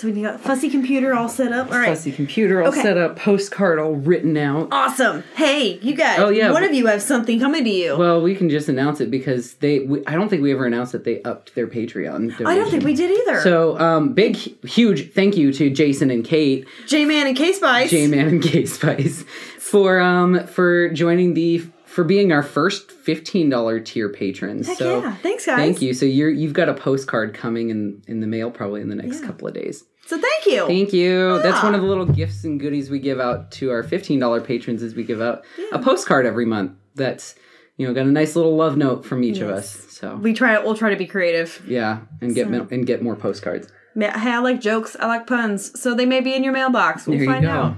Speaker 1: So we got fussy computer all set up. All right,
Speaker 2: Fussy computer all
Speaker 1: Okay.
Speaker 2: set up, postcard all written out.
Speaker 1: awesome. Hey, you guys.
Speaker 2: Oh, yeah.
Speaker 1: One of you have something coming to you.
Speaker 2: Well, we can just announce it because they. We, I don't think we ever announced that they upped their Patreon.
Speaker 1: I don't think we did either.
Speaker 2: So, um, big, huge thank you to Jason and Kate,
Speaker 1: J Man and K Spice.
Speaker 2: J Man and K Spice, for um for joining the for being our first fifteen dollar tier patrons.
Speaker 1: Heck
Speaker 2: so
Speaker 1: yeah. Thanks, guys.
Speaker 2: thank you. So you're you've got a postcard coming in in the mail probably in the next
Speaker 1: Yeah.
Speaker 2: couple of days.
Speaker 1: So thank you.
Speaker 2: Thank you. That's
Speaker 1: Ah.
Speaker 2: one of the little gifts and goodies we give out to our $15 patrons is we give out a postcard every month that's, you know, got a nice little love note from each of us. So,
Speaker 1: we try. We'll try to be creative.
Speaker 2: yeah, and get
Speaker 1: So-
Speaker 2: and get more postcards.
Speaker 1: Hey, I like jokes. I like puns. So they may be in your mailbox. We'll
Speaker 2: There you
Speaker 1: find
Speaker 2: go.
Speaker 1: out.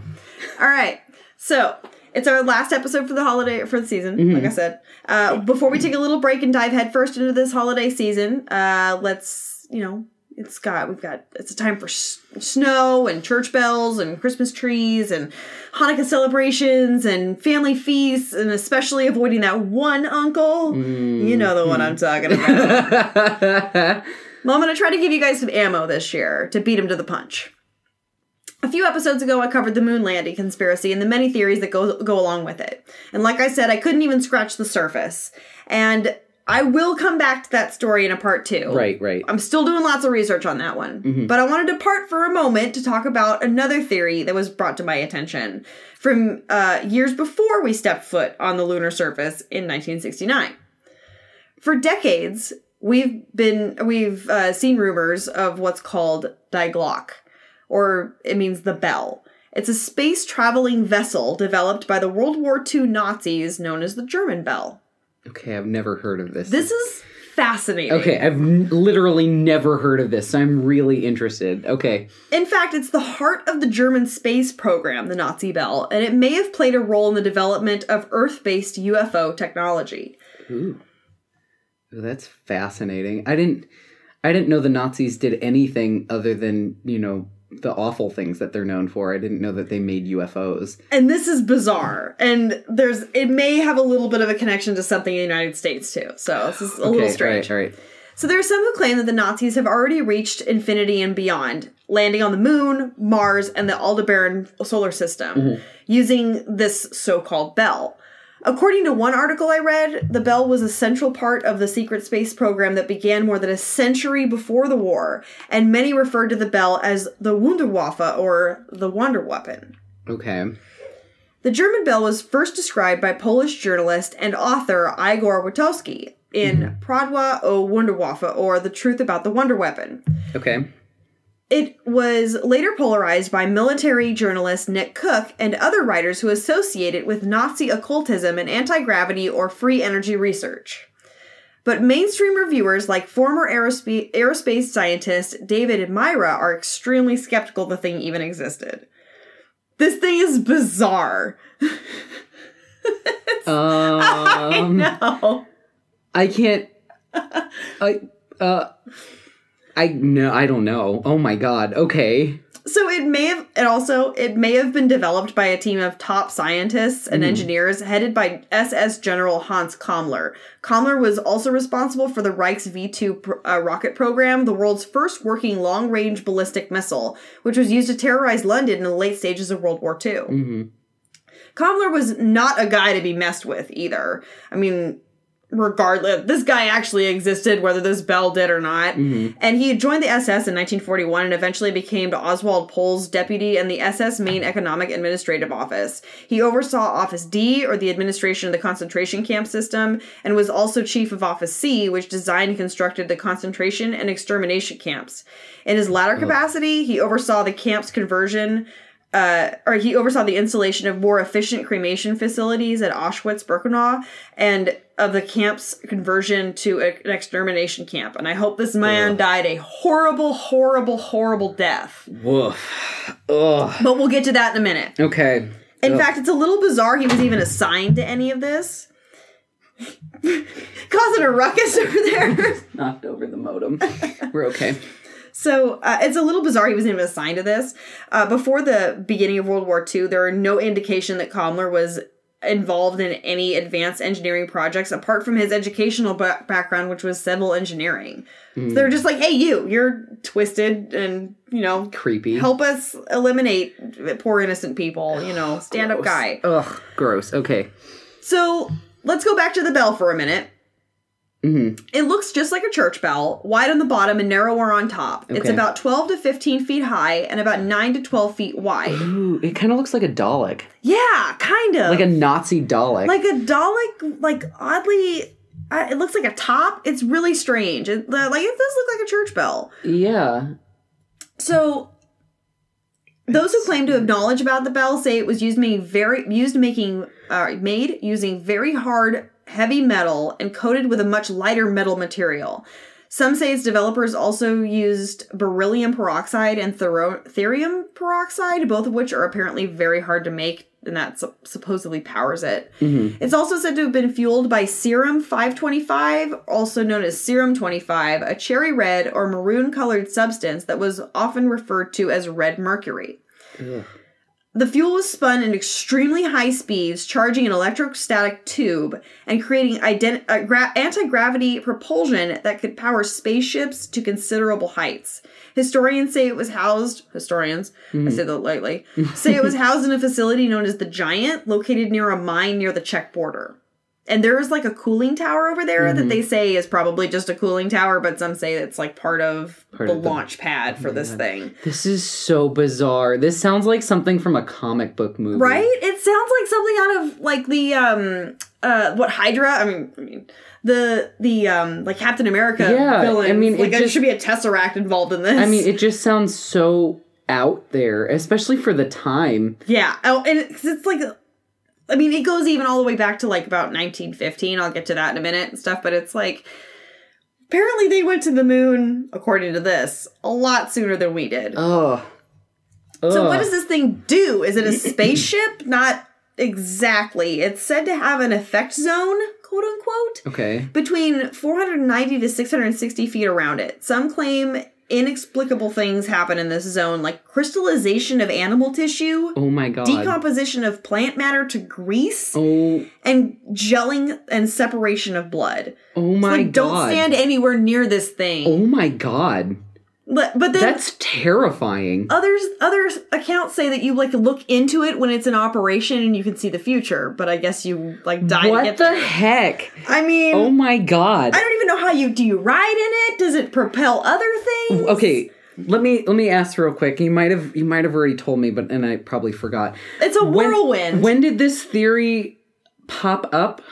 Speaker 1: All right. So it's our last episode for the holiday for the season.
Speaker 2: Mm-hmm.
Speaker 1: Like I said, uh, before we take a little break and dive headfirst into this holiday season, uh, let's you know. It's got we've got it's a time for s- snow and church bells and Christmas trees and Hanukkah celebrations and family feasts and especially avoiding that one uncle. Mm-hmm. You know the one I'm talking about. Well, I'm going to try to give you guys some ammo this year to beat him to the punch. A few episodes ago, I covered the moon landing conspiracy and the many theories that go, go along with it. And like I said, I couldn't even scratch the surface. And I will come back to that story in a part two.
Speaker 2: right, right.
Speaker 1: I'm still doing lots of research on that one. But I wanted to part for a moment to talk about another theory that was brought to my attention from uh, years before we stepped foot on the lunar surface in 1969. For decades, we've been we've uh, seen rumors of what's called Die Glock, or it means the bell. It's a space traveling vessel developed by the World War II Nazis known as the German Bell.
Speaker 2: Okay, I've never heard of this.
Speaker 1: This is fascinating.
Speaker 2: Okay, I've n- literally never heard of this. So I'm really interested. Okay.
Speaker 1: In fact, it's the heart of the German space program, the Nazi Bell, and it may have played a role in the development of Earth based UFO technology.
Speaker 2: Ooh. Ooh, that's fascinating. I didn't I didn't know the Nazis did anything other than, you know, the awful things that they're known for. I didn't know that they made UFOs.
Speaker 1: And this is bizarre. And there's it may have a little bit of a connection to something in the United States too. So this is a little strange.
Speaker 2: All right, all right.
Speaker 1: So there are some who claim that the Nazis have already reached infinity and beyond, landing on the moon, Mars, and the Aldebaran solar system mm-hmm. using this so-called bell. According to one article I read, the bell was a central part of the secret space program that began more than a century before the war, and many referred to the bell as the Wunderwaffe or the Wonder Weapon.
Speaker 2: Okay.
Speaker 1: The German bell was first described by Polish journalist and author Igor Witkowski in mm-hmm. Prawda o Wunderwaffe, or The Truth About the Wonder Weapon.
Speaker 2: Okay.
Speaker 1: It was later polarized by military journalist Nick Cook and other writers who associated it with Nazi occultism and anti gravity or free energy research. But mainstream reviewers like former aerospace, aerospace scientist David Myhra are extremely skeptical the thing even existed. This thing is bizarre. I
Speaker 2: Um
Speaker 1: know.
Speaker 2: I can't I uh I no, I don't know. Oh my god. Okay.
Speaker 1: So it may have, and also it may have been developed by a team of top scientists and engineers headed by SS General Hans Kammler. Kammler was also responsible for the Reich's V2 pr- uh, rocket program, the world's first working long-range ballistic missile, which was used to terrorize London in the late stages of World War II.
Speaker 2: Mhm.
Speaker 1: Kammler was not a guy to be messed with either. I mean, regardless, this guy actually existed, whether this bell did or not. Mm-hmm. And he joined the SS in 1941 and eventually became Oswald Pohl's deputy in the SS Main Economic Administrative Office. He oversaw Office D, or the administration of the concentration camp system, and was also chief of Office C, which designed and constructed the concentration and extermination camps. In his latter capacity, he oversaw the camp's conversion uh, or he oversaw the installation of more efficient cremation facilities at Auschwitz Birkenau and of the camp's conversion to a- an extermination camp. And I hope this man died a horrible, horrible, horrible death.
Speaker 2: Woof. Ugh.
Speaker 1: But we'll get to that in a minute.
Speaker 2: Okay.
Speaker 1: In
Speaker 2: Ugh.
Speaker 1: fact, it's a little bizarre he was even assigned to any of this. Causing a ruckus over there.
Speaker 2: knocked over the modem. We're okay.
Speaker 1: So uh, it's a little bizarre he wasn't even assigned to this. Uh, before the beginning of World War II, there are no indication that Kammler was involved in any advanced engineering projects apart from his educational ba- background, which was civil engineering. So they're just like, hey, you, you're twisted and, you know,
Speaker 2: Creepy.
Speaker 1: help us eliminate poor innocent people, you know, stand up guy.
Speaker 2: Ugh, gross. Okay.
Speaker 1: So let's go back to the bell for a minute.
Speaker 2: Hmm
Speaker 1: It looks just like a church bell, wide on the bottom and narrower on top. It's about 12 to 15 feet high and about 9 to 12 feet wide.
Speaker 2: Ooh, it kind of looks like a Dalek,
Speaker 1: Yeah, kind of.
Speaker 2: like a Nazi Dalek.
Speaker 1: like a Dalek, like oddly, uh, it looks like a top. It's really strange. It, uh, like it does look like a church bell.
Speaker 2: yeah.
Speaker 1: So, those who claim to have knowledge about the bell say it was used making very used making uh, made using very hard, heavy metal and coated with a much lighter metal material. Some say its developers also used beryllium peroxide and thero- therium peroxide, both of which are apparently very hard to make, and that sup- supposedly powers it. Mm-hmm. It's also said to have been fueled by Xerum 525, also known as serum 25, a cherry red or maroon colored substance that was often referred to as red mercury.
Speaker 2: Ugh.
Speaker 1: The fuel was spun at extremely high speeds, charging an electrostatic tube and creating ident- uh, gra- anti gravity propulsion that could power spaceships to considerable heights. Historians say it was housed, historians, I say that lightly, say it was housed in a facility known as the Giant, located near a mine near the Czech border. And there is like a cooling tower over there that they say is probably just a cooling tower, but some say it's like part of
Speaker 2: Part
Speaker 1: the
Speaker 2: of the-
Speaker 1: launch pad for this thing.
Speaker 2: This is so bizarre. This sounds like something from a comic book movie.
Speaker 1: Right? It sounds like something out of like the um uh what Hydra? I mean, I mean the the um like Captain America
Speaker 2: Yeah,
Speaker 1: villains.
Speaker 2: I mean, it
Speaker 1: like there
Speaker 2: just-
Speaker 1: should be a Tesseract involved in this.
Speaker 2: I mean, it just sounds so out there, especially for the time.
Speaker 1: yeah. Oh, and it's like I mean, it goes even all the way back to like about 1915. I'll get to that in a minute and stuff, but it's like apparently they went to the moon according to this a lot sooner than we did.
Speaker 2: Ugh.
Speaker 1: So what does this thing do? Is it a spaceship? Not exactly. It's said to have an effect zone, quote unquote,
Speaker 2: Okay.
Speaker 1: between 490 to 660 feet around it. Some claim inexplicable things happen in this zone, like crystallization of animal tissue,
Speaker 2: Oh my god.
Speaker 1: decomposition of plant matter to grease,
Speaker 2: oh.
Speaker 1: and gelling and separation of blood.
Speaker 2: Oh my
Speaker 1: like,
Speaker 2: god.
Speaker 1: don't stand anywhere near this thing.
Speaker 2: Oh my god.
Speaker 1: But, but then
Speaker 2: That's terrifying.
Speaker 1: others other accounts say that you like look into it when it's in operation and you can see the future but i guess you like die to
Speaker 2: what
Speaker 1: get
Speaker 2: the
Speaker 1: there.
Speaker 2: heck?
Speaker 1: i mean
Speaker 2: Oh my god.
Speaker 1: i don't even know how you do you ride in it does it propel other things
Speaker 2: Okay, let me let me ask real quick. You might have you might have already told me, but and I probably forgot.
Speaker 1: it's a
Speaker 2: When-
Speaker 1: whirlwind
Speaker 2: When did this theory pop up?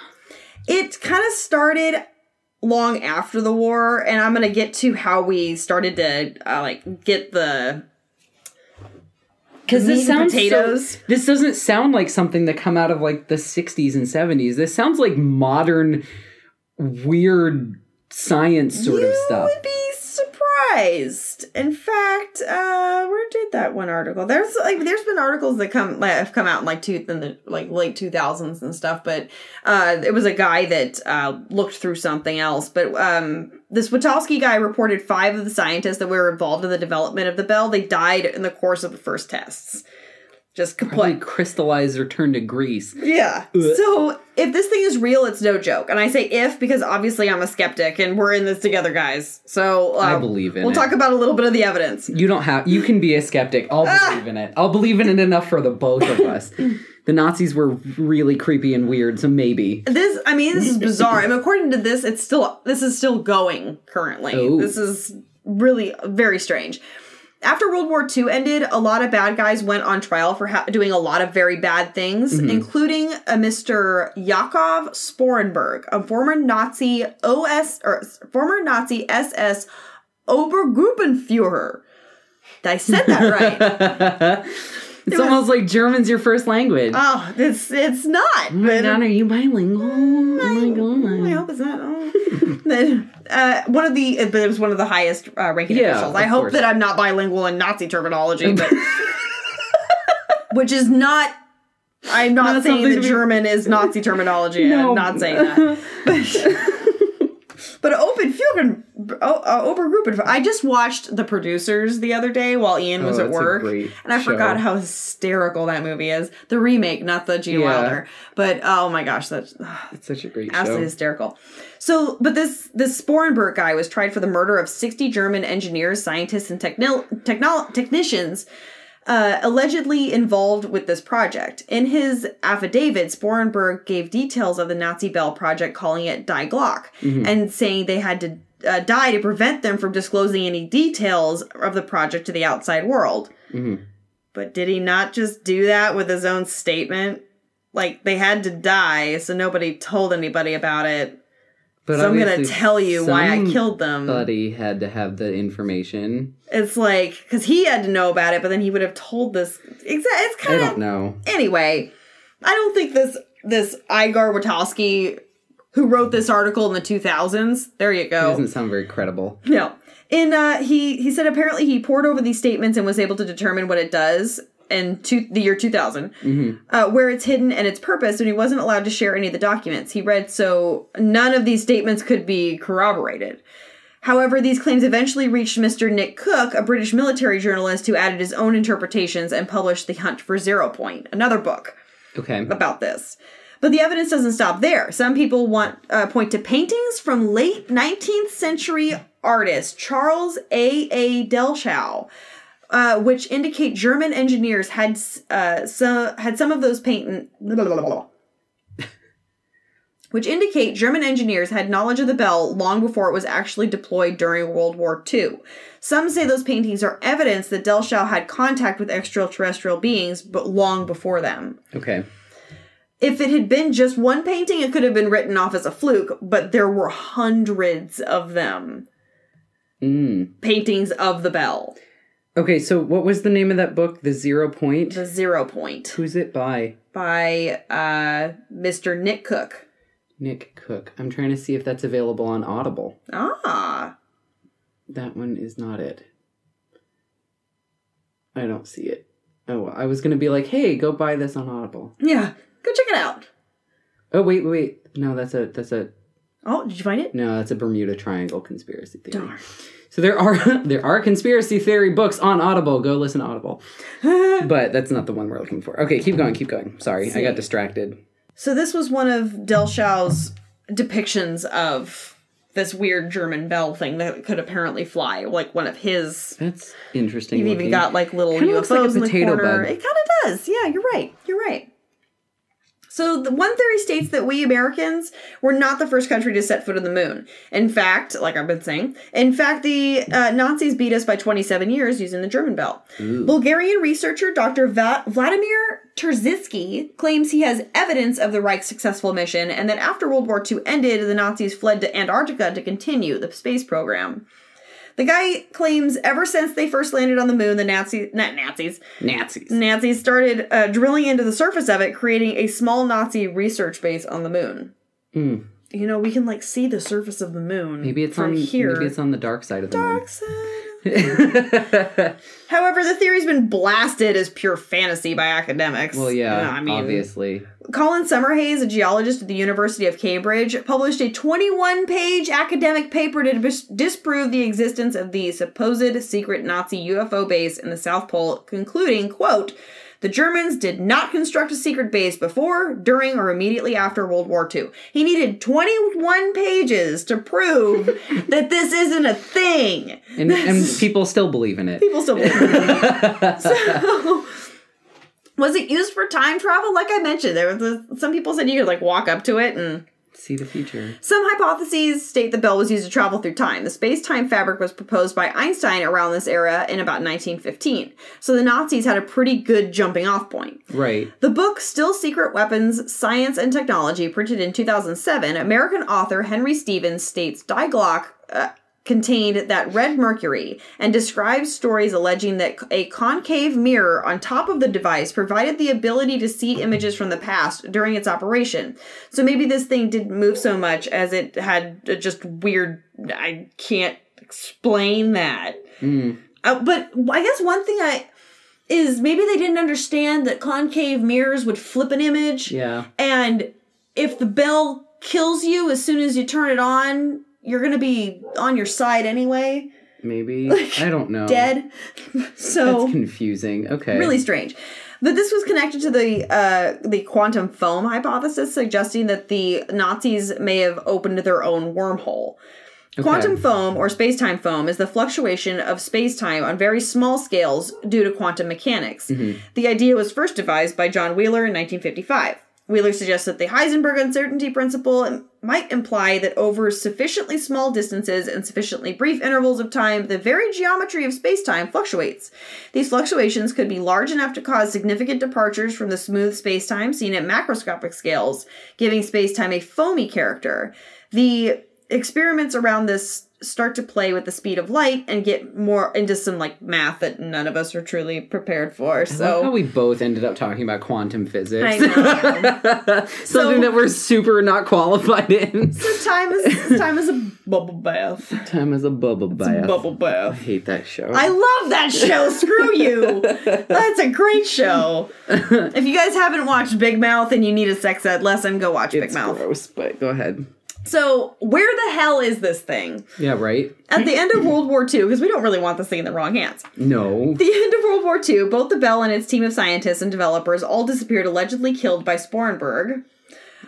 Speaker 1: it kind of started long after the war and i'm gonna get to how we started to uh, like get the
Speaker 2: Because this sounds
Speaker 1: potatoes.
Speaker 2: So, this doesn't sound like something that come out of like the '60s and '70s. This sounds like modern, weird science sort
Speaker 1: you
Speaker 2: of stuff.
Speaker 1: would be surprised. In fact, uh, where did that one article? There's like there's been articles that come like, have come out in like two in the like late two thousands and stuff. But uh, it was a guy that uh, looked through something else. But um, this Witkowski guy reported five of the scientists that were involved in the development of the bell. They died in the course of the first tests. Just
Speaker 2: Probably
Speaker 1: complete.
Speaker 2: crystallized or turned to grease.
Speaker 1: Yeah. So if this thing is real, it's no joke. And I say if because obviously I'm a skeptic and we're in this together, guys. So uh,
Speaker 2: I believe in
Speaker 1: We'll
Speaker 2: it.
Speaker 1: talk about a little bit of the evidence.
Speaker 2: You don't have. You can be a skeptic. I'll
Speaker 1: Ah!
Speaker 2: believe in it. I'll believe in it enough for the both of us. the Nazis were really creepy and weird, so maybe.
Speaker 1: This, I mean, this is bizarre. I mean, according to this, it's still this is still going currently.
Speaker 2: Oh.
Speaker 1: This is really very strange. After World War II ended, a lot of bad guys went on trial for ha- doing a lot of very bad things,
Speaker 2: Mm-hmm.
Speaker 1: including a Mr. Yakov Sporrenberg, a former Nazi OS or former Nazi SS Obergruppenführer. I said that right.
Speaker 2: it's
Speaker 1: was-
Speaker 2: almost like German's your first language.
Speaker 1: oh, it's it's not.
Speaker 2: oh
Speaker 1: but-
Speaker 2: god, are you bilingual? Oh my god.
Speaker 1: I hope it's not. Oh. Then, uh, one of the, but it was one of the highest uh, ranking
Speaker 2: Yeah,
Speaker 1: officials. I
Speaker 2: of
Speaker 1: hope
Speaker 2: course.
Speaker 1: that I'm not bilingual in Nazi terminology, but which is not. I'm not,
Speaker 2: Not
Speaker 1: saying that
Speaker 2: be-
Speaker 1: German is Nazi terminology.
Speaker 2: No.
Speaker 1: I'm not saying that. But, but open Fugen oh, uh, Obergruppen. I just watched The Producers the other day while Ian was
Speaker 2: Oh,
Speaker 1: at work, and I
Speaker 2: show.
Speaker 1: forgot how hysterical that movie is. The remake, not the Gene
Speaker 2: Yeah.
Speaker 1: Wilder, but oh my gosh, that's
Speaker 2: It's such a great
Speaker 1: absolutely
Speaker 2: show.
Speaker 1: hysterical. So, but this this Sporrenberg guy was tried for the murder of sixty German engineers, scientists, and technil technol technicians. Uh, allegedly involved with this project. In his affidavit, Sporrenberg gave details of the Nazi Bell project, calling it Die Glock, and saying they had to uh, die to prevent them from disclosing any details of the project to the outside world.
Speaker 2: Mhm.
Speaker 1: But did he not just do that with his own statement? Like they had to die, so nobody told anybody about it.
Speaker 2: But
Speaker 1: so I'm gonna tell you why I killed them.
Speaker 2: Buddy had to have the information.
Speaker 1: It's like because he had to know about it, but then he would have told this. Exactly. It's
Speaker 2: I
Speaker 1: kind
Speaker 2: don't
Speaker 1: of
Speaker 2: know.
Speaker 1: anyway. I don't think this this Igor Witkowski, who wrote this article in the 2000s. There you
Speaker 2: It
Speaker 1: go.
Speaker 2: doesn't sound very credible.
Speaker 1: No. In uh he he said apparently he poured over these statements and was able to determine what it does in two, the year 2000 uh, where it's hidden and its purpose and he wasn't allowed to share any of the documents he read so none of these statements could be corroborated however these claims eventually reached mr nick cook a british military journalist who added his own interpretations and published the hunt for zero point another book
Speaker 2: Okay.
Speaker 1: about this. But the evidence doesn't stop there. Some people want uh, point to paintings from late 19th century artist Charles A. A. Dellschau, uh, which indicate German engineers had uh, some had some of those paint. Which indicate German engineers had knowledge of the bell long before it was actually deployed during World War II. Some say those paintings are evidence that Dellschau had contact with extraterrestrial beings, but long before them
Speaker 2: Okay.
Speaker 1: if it had been just one painting, it could have been written off as a fluke, but there were hundreds of them.
Speaker 2: Mm.
Speaker 1: Paintings of the bell.
Speaker 2: Okay, so what was the name of that book? The Zero Point?
Speaker 1: The Zero Point
Speaker 2: Who's it by?
Speaker 1: by uh, Mr. Nick Cook.
Speaker 2: Nick Cook. I'm trying to see if that's available on Audible.
Speaker 1: Ah.
Speaker 2: That one is not it. I don't see it. Oh, I was gonna be like, hey, go buy this on Audible.
Speaker 1: Yeah. Go check it out.
Speaker 2: Oh wait, wait, wait. No, that's a that's a
Speaker 1: Oh, did you find it?
Speaker 2: no, that's a Bermuda Triangle conspiracy theory.
Speaker 1: Darn.
Speaker 2: So there are there are conspiracy theory books on Audible. Go listen to Audible. but that's not the one we're looking for. Okay, keep going, keep going. Sorry, I got distracted.
Speaker 1: So this was one of Dellschau's depictions of this weird German bell thing that could apparently fly, like one of his.
Speaker 2: That's interesting.
Speaker 1: You've even got like little
Speaker 2: Kinda looks like a
Speaker 1: UFOs in the
Speaker 2: potato
Speaker 1: corner.
Speaker 2: bug.
Speaker 1: It kind of does. Yeah, you're right. You're right. So the one theory states that we Americans were not the first country to set foot on the moon. In fact, like I've been saying, in fact, the uh, Nazis beat us by 27 years using the German bell. Bulgarian researcher Dr. Va- Vladimir Terziski claims he has evidence of the Reich's successful mission and that after World War II ended, the Nazis fled to Antarctica to continue the space program. The guy claims ever since they first landed on the moon, the Nazi, not Nazis,
Speaker 2: Nazis.
Speaker 1: Nazis started uh, drilling into the surface of it, creating a small Nazi research base on the moon.
Speaker 2: Hmm.
Speaker 1: You know, we can like see the surface of the moon.
Speaker 2: Maybe it's
Speaker 1: from
Speaker 2: on
Speaker 1: here.
Speaker 2: Maybe it's on the dark side of the moon.
Speaker 1: Dark side. However, the theory's been blasted as pure fantasy by academics.
Speaker 2: well, yeah,
Speaker 1: I mean,
Speaker 2: obviously.
Speaker 1: Colin Summerhayes, a geologist at the University of Cambridge, published a 21 page academic paper to dis- disprove the existence of the supposed secret Nazi UFO base in the South Pole, concluding, quote, the Germans did not construct a secret base before, during, or immediately after World War II. He needed 21 pages to prove that this isn't a thing.
Speaker 2: And, and people still believe in it.
Speaker 1: People still believe in it. so, was it used for time travel? Like I mentioned, there was a, some people said you could like walk up to it and
Speaker 2: See the future.
Speaker 1: some hypotheses state the bell was used to travel through time. The space-time fabric was proposed by Einstein around this era in about 1915. So the Nazis had a pretty good jumping off point.
Speaker 2: Right.
Speaker 1: The book Still Secret Weapons, Science and Technology, printed in 2007, American author Henry Stevens states Die Glock uh, contained that red mercury and describes stories alleging that a concave mirror on top of the device provided the ability to see images from the past during its operation. So maybe this thing didn't move so much as it had just weird. I can't explain that. Uh, but I guess one thing I is maybe they didn't understand that concave mirrors would flip an image
Speaker 2: Yeah.
Speaker 1: and if the bell kills you as soon as you turn it on you're gonna be on your side anyway,
Speaker 2: Maybe I don't know.
Speaker 1: dead. so
Speaker 2: That's confusing. Okay.
Speaker 1: really strange. But this was connected to the uh, the quantum foam hypothesis, suggesting that the Nazis may have opened their own wormhole. Quantum foam or space-time foam is the fluctuation of space-time on very small scales due to quantum mechanics. The idea was first devised by John Wheeler in 1955. Wheeler suggests that the Heisenberg uncertainty principle might imply that over sufficiently small distances and sufficiently brief intervals of time, the very geometry of space-time fluctuates. These fluctuations could be large enough to cause significant departures from the smooth space-time seen at macroscopic scales, giving space-time a foamy character. The experiments around this start to play with the speed of light and get more into some like math that none of us are truly prepared for.
Speaker 2: I love how
Speaker 1: So
Speaker 2: we both ended up talking about quantum physics.
Speaker 1: I know.
Speaker 2: Something
Speaker 1: So-
Speaker 2: that we're super not qualified in.
Speaker 1: So time is time is a bubble bath.
Speaker 2: Time is a bubble bath.
Speaker 1: Bubble
Speaker 2: I
Speaker 1: bath.
Speaker 2: hate that show.
Speaker 1: I love that show. Screw you. That's a great show. If you guys haven't watched Big Mouth and you need a sex ed lesson, go watch Big
Speaker 2: it's
Speaker 1: Mouth.
Speaker 2: gross, but go ahead.
Speaker 1: So, where the hell is this thing?
Speaker 2: Yeah, right?
Speaker 1: At the end of World War II, because we don't really want this thing in the wrong hands.
Speaker 2: No.
Speaker 1: The end of World War II, both the Bell and its team of scientists and developers all disappeared, allegedly killed by Sporrenberg,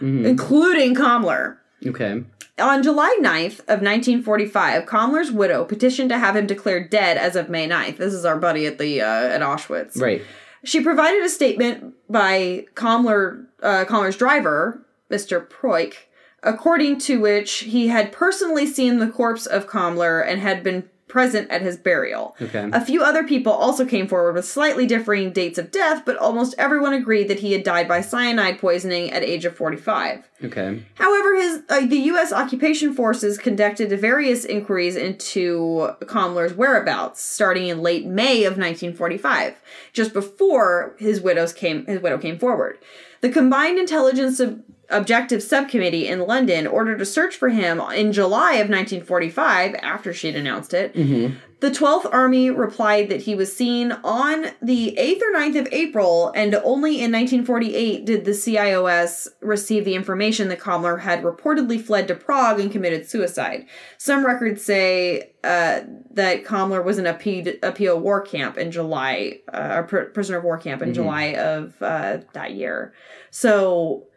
Speaker 1: including Kammler.
Speaker 2: Okay.
Speaker 1: On July 9th of 1945, Kammler's widow petitioned to have him declared dead as of May 9th. This is our buddy at the uh, at Auschwitz.
Speaker 2: Right.
Speaker 1: She provided a statement by Kammler, uh, driver, Mr. Proik, according to which he had personally seen the corpse of Kammler and had been present at his burial.
Speaker 2: Okay.
Speaker 1: A few other people also came forward with slightly differing dates of death, but almost everyone agreed that he had died by cyanide poisoning at age of 45.
Speaker 2: Okay.
Speaker 1: However, his uh, the U.S. occupation forces conducted various inquiries into Kammler's whereabouts, starting in late May of 1945, just before his widow's came his widow came forward. The Combined Intelligence Ob- Objective Subcommittee in London ordered a search for him in July of 1945, after she'd announced it. The 12th Army replied that he was seen on the 8th or 9th of April, and only in 1948 did the CIOS receive the information that Kammler had reportedly fled to Prague and committed suicide. Some records say uh, that Kammler was in a, P- a PO war camp in July, uh, a pr- prisoner of war camp in July of uh, that year. So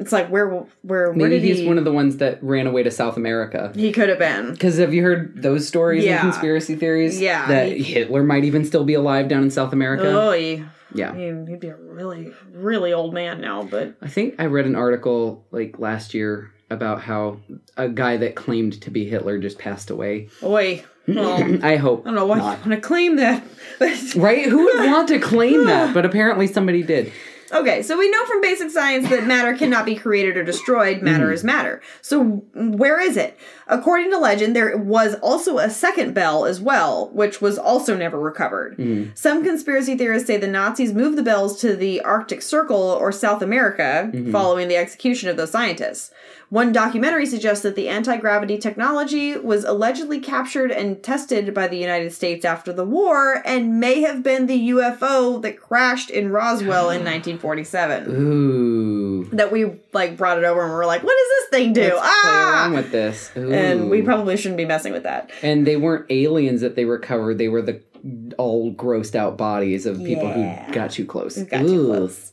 Speaker 1: it's like, where, where, where
Speaker 2: Maybe
Speaker 1: did
Speaker 2: he's
Speaker 1: he?
Speaker 2: one of the ones that ran away to South America.
Speaker 1: he could have been.
Speaker 2: Because have you heard those stories
Speaker 1: Yeah.
Speaker 2: and conspiracy theories?
Speaker 1: Yeah.
Speaker 2: That Hitler might even still be alive down in South America?
Speaker 1: Oh, he,
Speaker 2: yeah.
Speaker 1: he- he'd be a really, really old man now, but
Speaker 2: I think I read an article like last year about how a guy that claimed to be Hitler just passed away.
Speaker 1: Oi. Well, I
Speaker 2: hope.
Speaker 1: I don't know why
Speaker 2: not.
Speaker 1: you want to claim that.
Speaker 2: Right? Who would want to claim that? But apparently somebody did.
Speaker 1: Okay, so we know from basic science that matter cannot be created or destroyed. Matter hmm. is matter. So where is it? According to legend, there was also a second bell as well, which was also never recovered. Hmm. Some conspiracy theorists say the Nazis moved the bells to the Arctic Circle or South America hmm. following the execution of those scientists. One documentary suggests that the anti gravity technology was allegedly captured and tested by the United States after the war and may have been the UFO that crashed in Roswell in 1947.
Speaker 2: Ooh.
Speaker 1: That we like brought it over and we're like, what does this thing do?
Speaker 2: Let's play around
Speaker 1: ah!
Speaker 2: with this. Ooh.
Speaker 1: And we probably shouldn't be messing with that.
Speaker 2: And they weren't aliens that they recovered. They were the all grossed out bodies of people
Speaker 1: Yeah.
Speaker 2: who got too close.
Speaker 1: Got too close.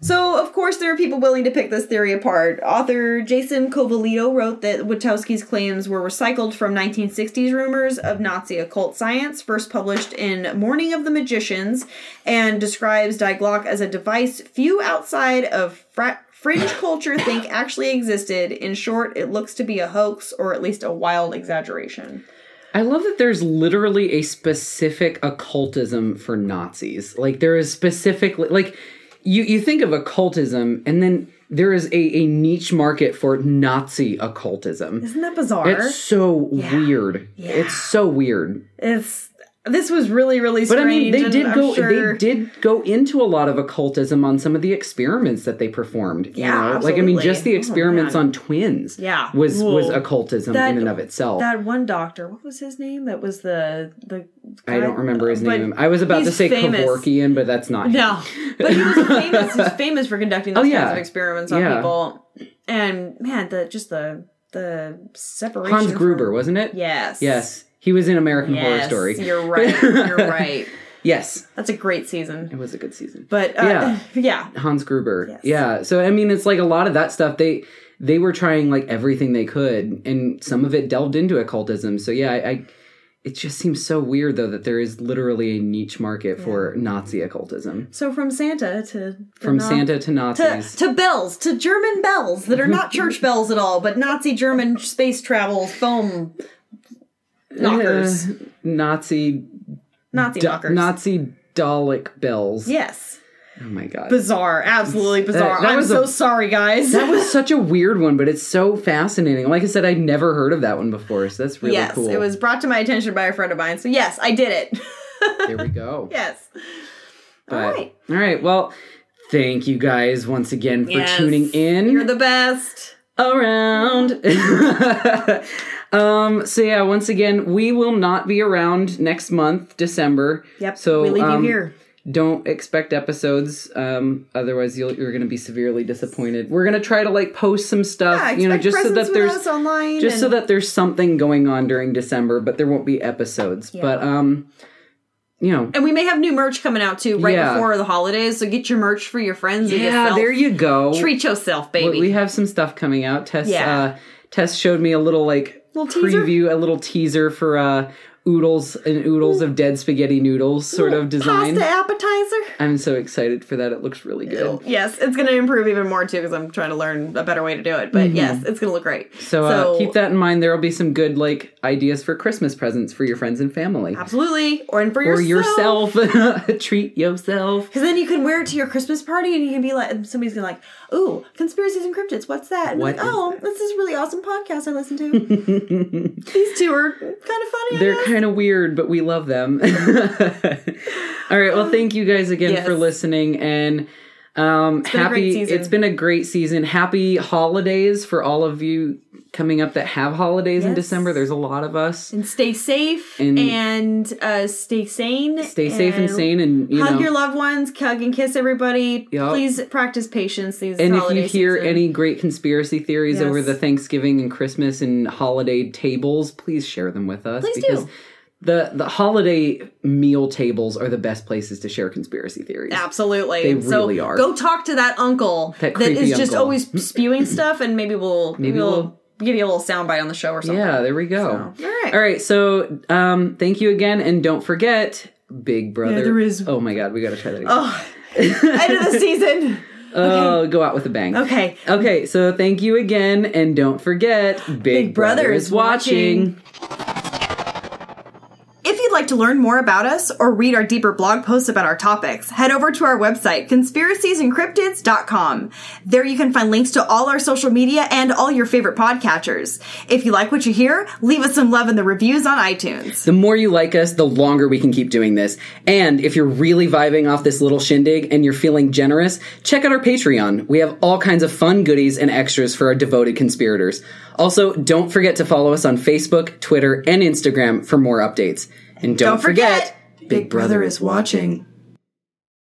Speaker 1: So, of course, there are people willing to pick this theory apart. Author Jason Colavito wrote that Witkowski's claims were recycled from 1960s rumors of Nazi occult science, first published in Morning of the Magicians, and describes Die Glock as a device few outside of fringe culture think actually existed. In short, it looks to be a hoax or at least a wild exaggeration.
Speaker 2: I love that there's literally a specific occultism for Nazis. Like there is specifically like you you think of occultism and then there is a, a niche market for Nazi occultism.
Speaker 1: Isn't that bizarre?
Speaker 2: It's so weird.
Speaker 1: Yeah.
Speaker 2: It's so weird.
Speaker 1: It's this was really really strange. But.
Speaker 2: I mean, they did
Speaker 1: I'm
Speaker 2: go.
Speaker 1: sure-
Speaker 2: They did go into a lot of occultism on some of the experiments that they performed. You
Speaker 1: Yeah,
Speaker 2: know? like I mean, just the
Speaker 1: Oh,
Speaker 2: experiments
Speaker 1: man.
Speaker 2: on twins.
Speaker 1: Yeah.
Speaker 2: was was occultism
Speaker 1: That-
Speaker 2: in and of itself.
Speaker 1: That one doctor, what was his name? That was the the.
Speaker 2: I don't remember his
Speaker 1: but
Speaker 2: name. I was about to say
Speaker 1: famous.
Speaker 2: Kevorkian, but that's not. him.
Speaker 1: No, but he was famous. He's famous for conducting those
Speaker 2: Oh,
Speaker 1: kinds of experiments on
Speaker 2: Yeah.
Speaker 1: people. And man, the just the the separation.
Speaker 2: Hans
Speaker 1: from-
Speaker 2: Gruber, wasn't it?
Speaker 1: Yes.
Speaker 2: Yes. He was in American Horror
Speaker 1: Yes,
Speaker 2: Story.
Speaker 1: You're right. You're right.
Speaker 2: Yes.
Speaker 1: That's a great season.
Speaker 2: It was a good season.
Speaker 1: But uh,
Speaker 2: Yeah.
Speaker 1: yeah.
Speaker 2: Hans Gruber.
Speaker 1: Yes.
Speaker 2: Yeah. So I mean it's like a lot of that stuff they they were trying like everything they could and some of it delved into occultism. So yeah, I, I it just seems so weird though that there is literally a niche market for Nazi occultism.
Speaker 1: So from Santa to
Speaker 2: From
Speaker 1: Na-
Speaker 2: Santa to
Speaker 1: to,
Speaker 2: Nazis.
Speaker 1: to bells to German bells that are not church bells at all, but Nazi German space travel foam knockers,
Speaker 2: Uh, Nazi
Speaker 1: Nazi
Speaker 2: da-
Speaker 1: knockers.
Speaker 2: Nazi Dalek bells.
Speaker 1: yes,
Speaker 2: Oh my god.
Speaker 1: bizarre, absolutely bizarre.
Speaker 2: that
Speaker 1: I'm
Speaker 2: was
Speaker 1: so
Speaker 2: a-
Speaker 1: sorry, guys.
Speaker 2: that was such a weird one, but it's so fascinating. Like I said, I'd never heard of that one before, so that's really
Speaker 1: yes,
Speaker 2: cool.
Speaker 1: it was brought to my attention by a friend of mine. So yes, I did it.
Speaker 2: There we go.
Speaker 1: yes.
Speaker 2: But,
Speaker 1: all right.
Speaker 2: All right. Well, thank you guys once again for
Speaker 1: Yes.
Speaker 2: tuning in
Speaker 1: You're the best.
Speaker 2: around. um. So yeah, once again, we will not be around next month, December.
Speaker 1: Yep.
Speaker 2: So
Speaker 1: we leave
Speaker 2: um,
Speaker 1: you here.
Speaker 2: Don't expect episodes. Um. Otherwise, you'll, you're going to be severely disappointed. We're going to try to like post some stuff.
Speaker 1: Yeah,
Speaker 2: you know, just so that there's
Speaker 1: online.
Speaker 2: just so that there's something going on during December, but there won't be episodes.
Speaker 1: Yeah.
Speaker 2: But um, you know.
Speaker 1: And we may have new merch coming out too right
Speaker 2: Yeah.
Speaker 1: before the holidays. So get your merch for your friends.
Speaker 2: Yeah,
Speaker 1: yourself.
Speaker 2: there you go.
Speaker 1: Treat yourself, baby.
Speaker 2: We- We have some stuff coming out. Tess,
Speaker 1: Yeah.
Speaker 2: uh, Tess showed me a little like
Speaker 1: Little
Speaker 2: preview, a little teaser for uh, oodles and oodles of dead spaghetti noodles sort of design.
Speaker 1: Pasta appetizer.
Speaker 2: I'm so excited for that. It looks really good.
Speaker 1: Yes, it's going to improve even more too because I'm trying to learn a better way to do it. But yes, it's going to look great.
Speaker 2: Mm-hmm. So, uh, keep that in mind. There will be some good like ideas for Christmas presents for your friends and family.
Speaker 1: absolutely, or and for
Speaker 2: Or
Speaker 1: yourself.
Speaker 2: yourself. Treat yourself.
Speaker 1: Because then you can wear it to your Christmas party and you can be like, somebody's gonna like, ooh, conspiracies and cryptids. What's that?
Speaker 2: What
Speaker 1: like, oh,
Speaker 2: that?"
Speaker 1: this is really awesome podcast I listen to. These two are kind of funny.
Speaker 2: They're kind of weird, but we love them. All right. Well, um, thank you guys again
Speaker 1: Yes.
Speaker 2: for listening and um
Speaker 1: been a
Speaker 2: happy
Speaker 1: great season.
Speaker 2: it's been a great season. Happy holidays for all of you coming up that have holidays in December. There's a lot of us.
Speaker 1: and stay safe
Speaker 2: And-
Speaker 1: and, uh, stay sane.
Speaker 2: Stay safe and sane and you
Speaker 1: hug
Speaker 2: know
Speaker 1: your loved ones, hug and kiss everybody.
Speaker 2: Yup.
Speaker 1: Please practice patience these
Speaker 2: and if you hear
Speaker 1: season.
Speaker 2: any great conspiracy theories over the Thanksgiving and Christmas and holiday tables, please share them with us
Speaker 1: Please
Speaker 2: because
Speaker 1: do.
Speaker 2: The the holiday meal tables are the best places to share conspiracy theories.
Speaker 1: Absolutely.
Speaker 2: They
Speaker 1: so
Speaker 2: really are.
Speaker 1: Go talk to that uncle
Speaker 2: That
Speaker 1: that is just
Speaker 2: uncle.
Speaker 1: always spewing stuff, and maybe we'll
Speaker 2: Maybe
Speaker 1: maybe we'll,
Speaker 2: we'll-
Speaker 1: give you a little soundbite on the show or something.
Speaker 2: Yeah, there we go.
Speaker 1: So, all right.
Speaker 2: All right, so um, thank you again, and don't forget, Big Brother.
Speaker 1: there is-
Speaker 2: Oh my God, we got to try that again.
Speaker 1: Oh, end of the season.
Speaker 2: Oh, go out with a bang.
Speaker 1: Okay.
Speaker 2: Okay, so thank you again, and don't forget, Big, Brother, is watching.
Speaker 1: You'd like to learn more about us or read our deeper blog posts about our topics, head over to our website, conspiraciesencryptids.com. There you can find links to all our social media and all your favorite podcatchers. If you like what you hear, leave us some love in the reviews on iTunes.
Speaker 2: The more you like us, the longer we can keep doing this. And if you're really vibing off this little shindig and you're feeling generous, check out our Patreon. We have all kinds of fun goodies and extras for our devoted conspirators. Also, don't forget to follow us on Facebook, Twitter, and Instagram for more updates. And don't,
Speaker 1: Don't forget, Big Brother is watching.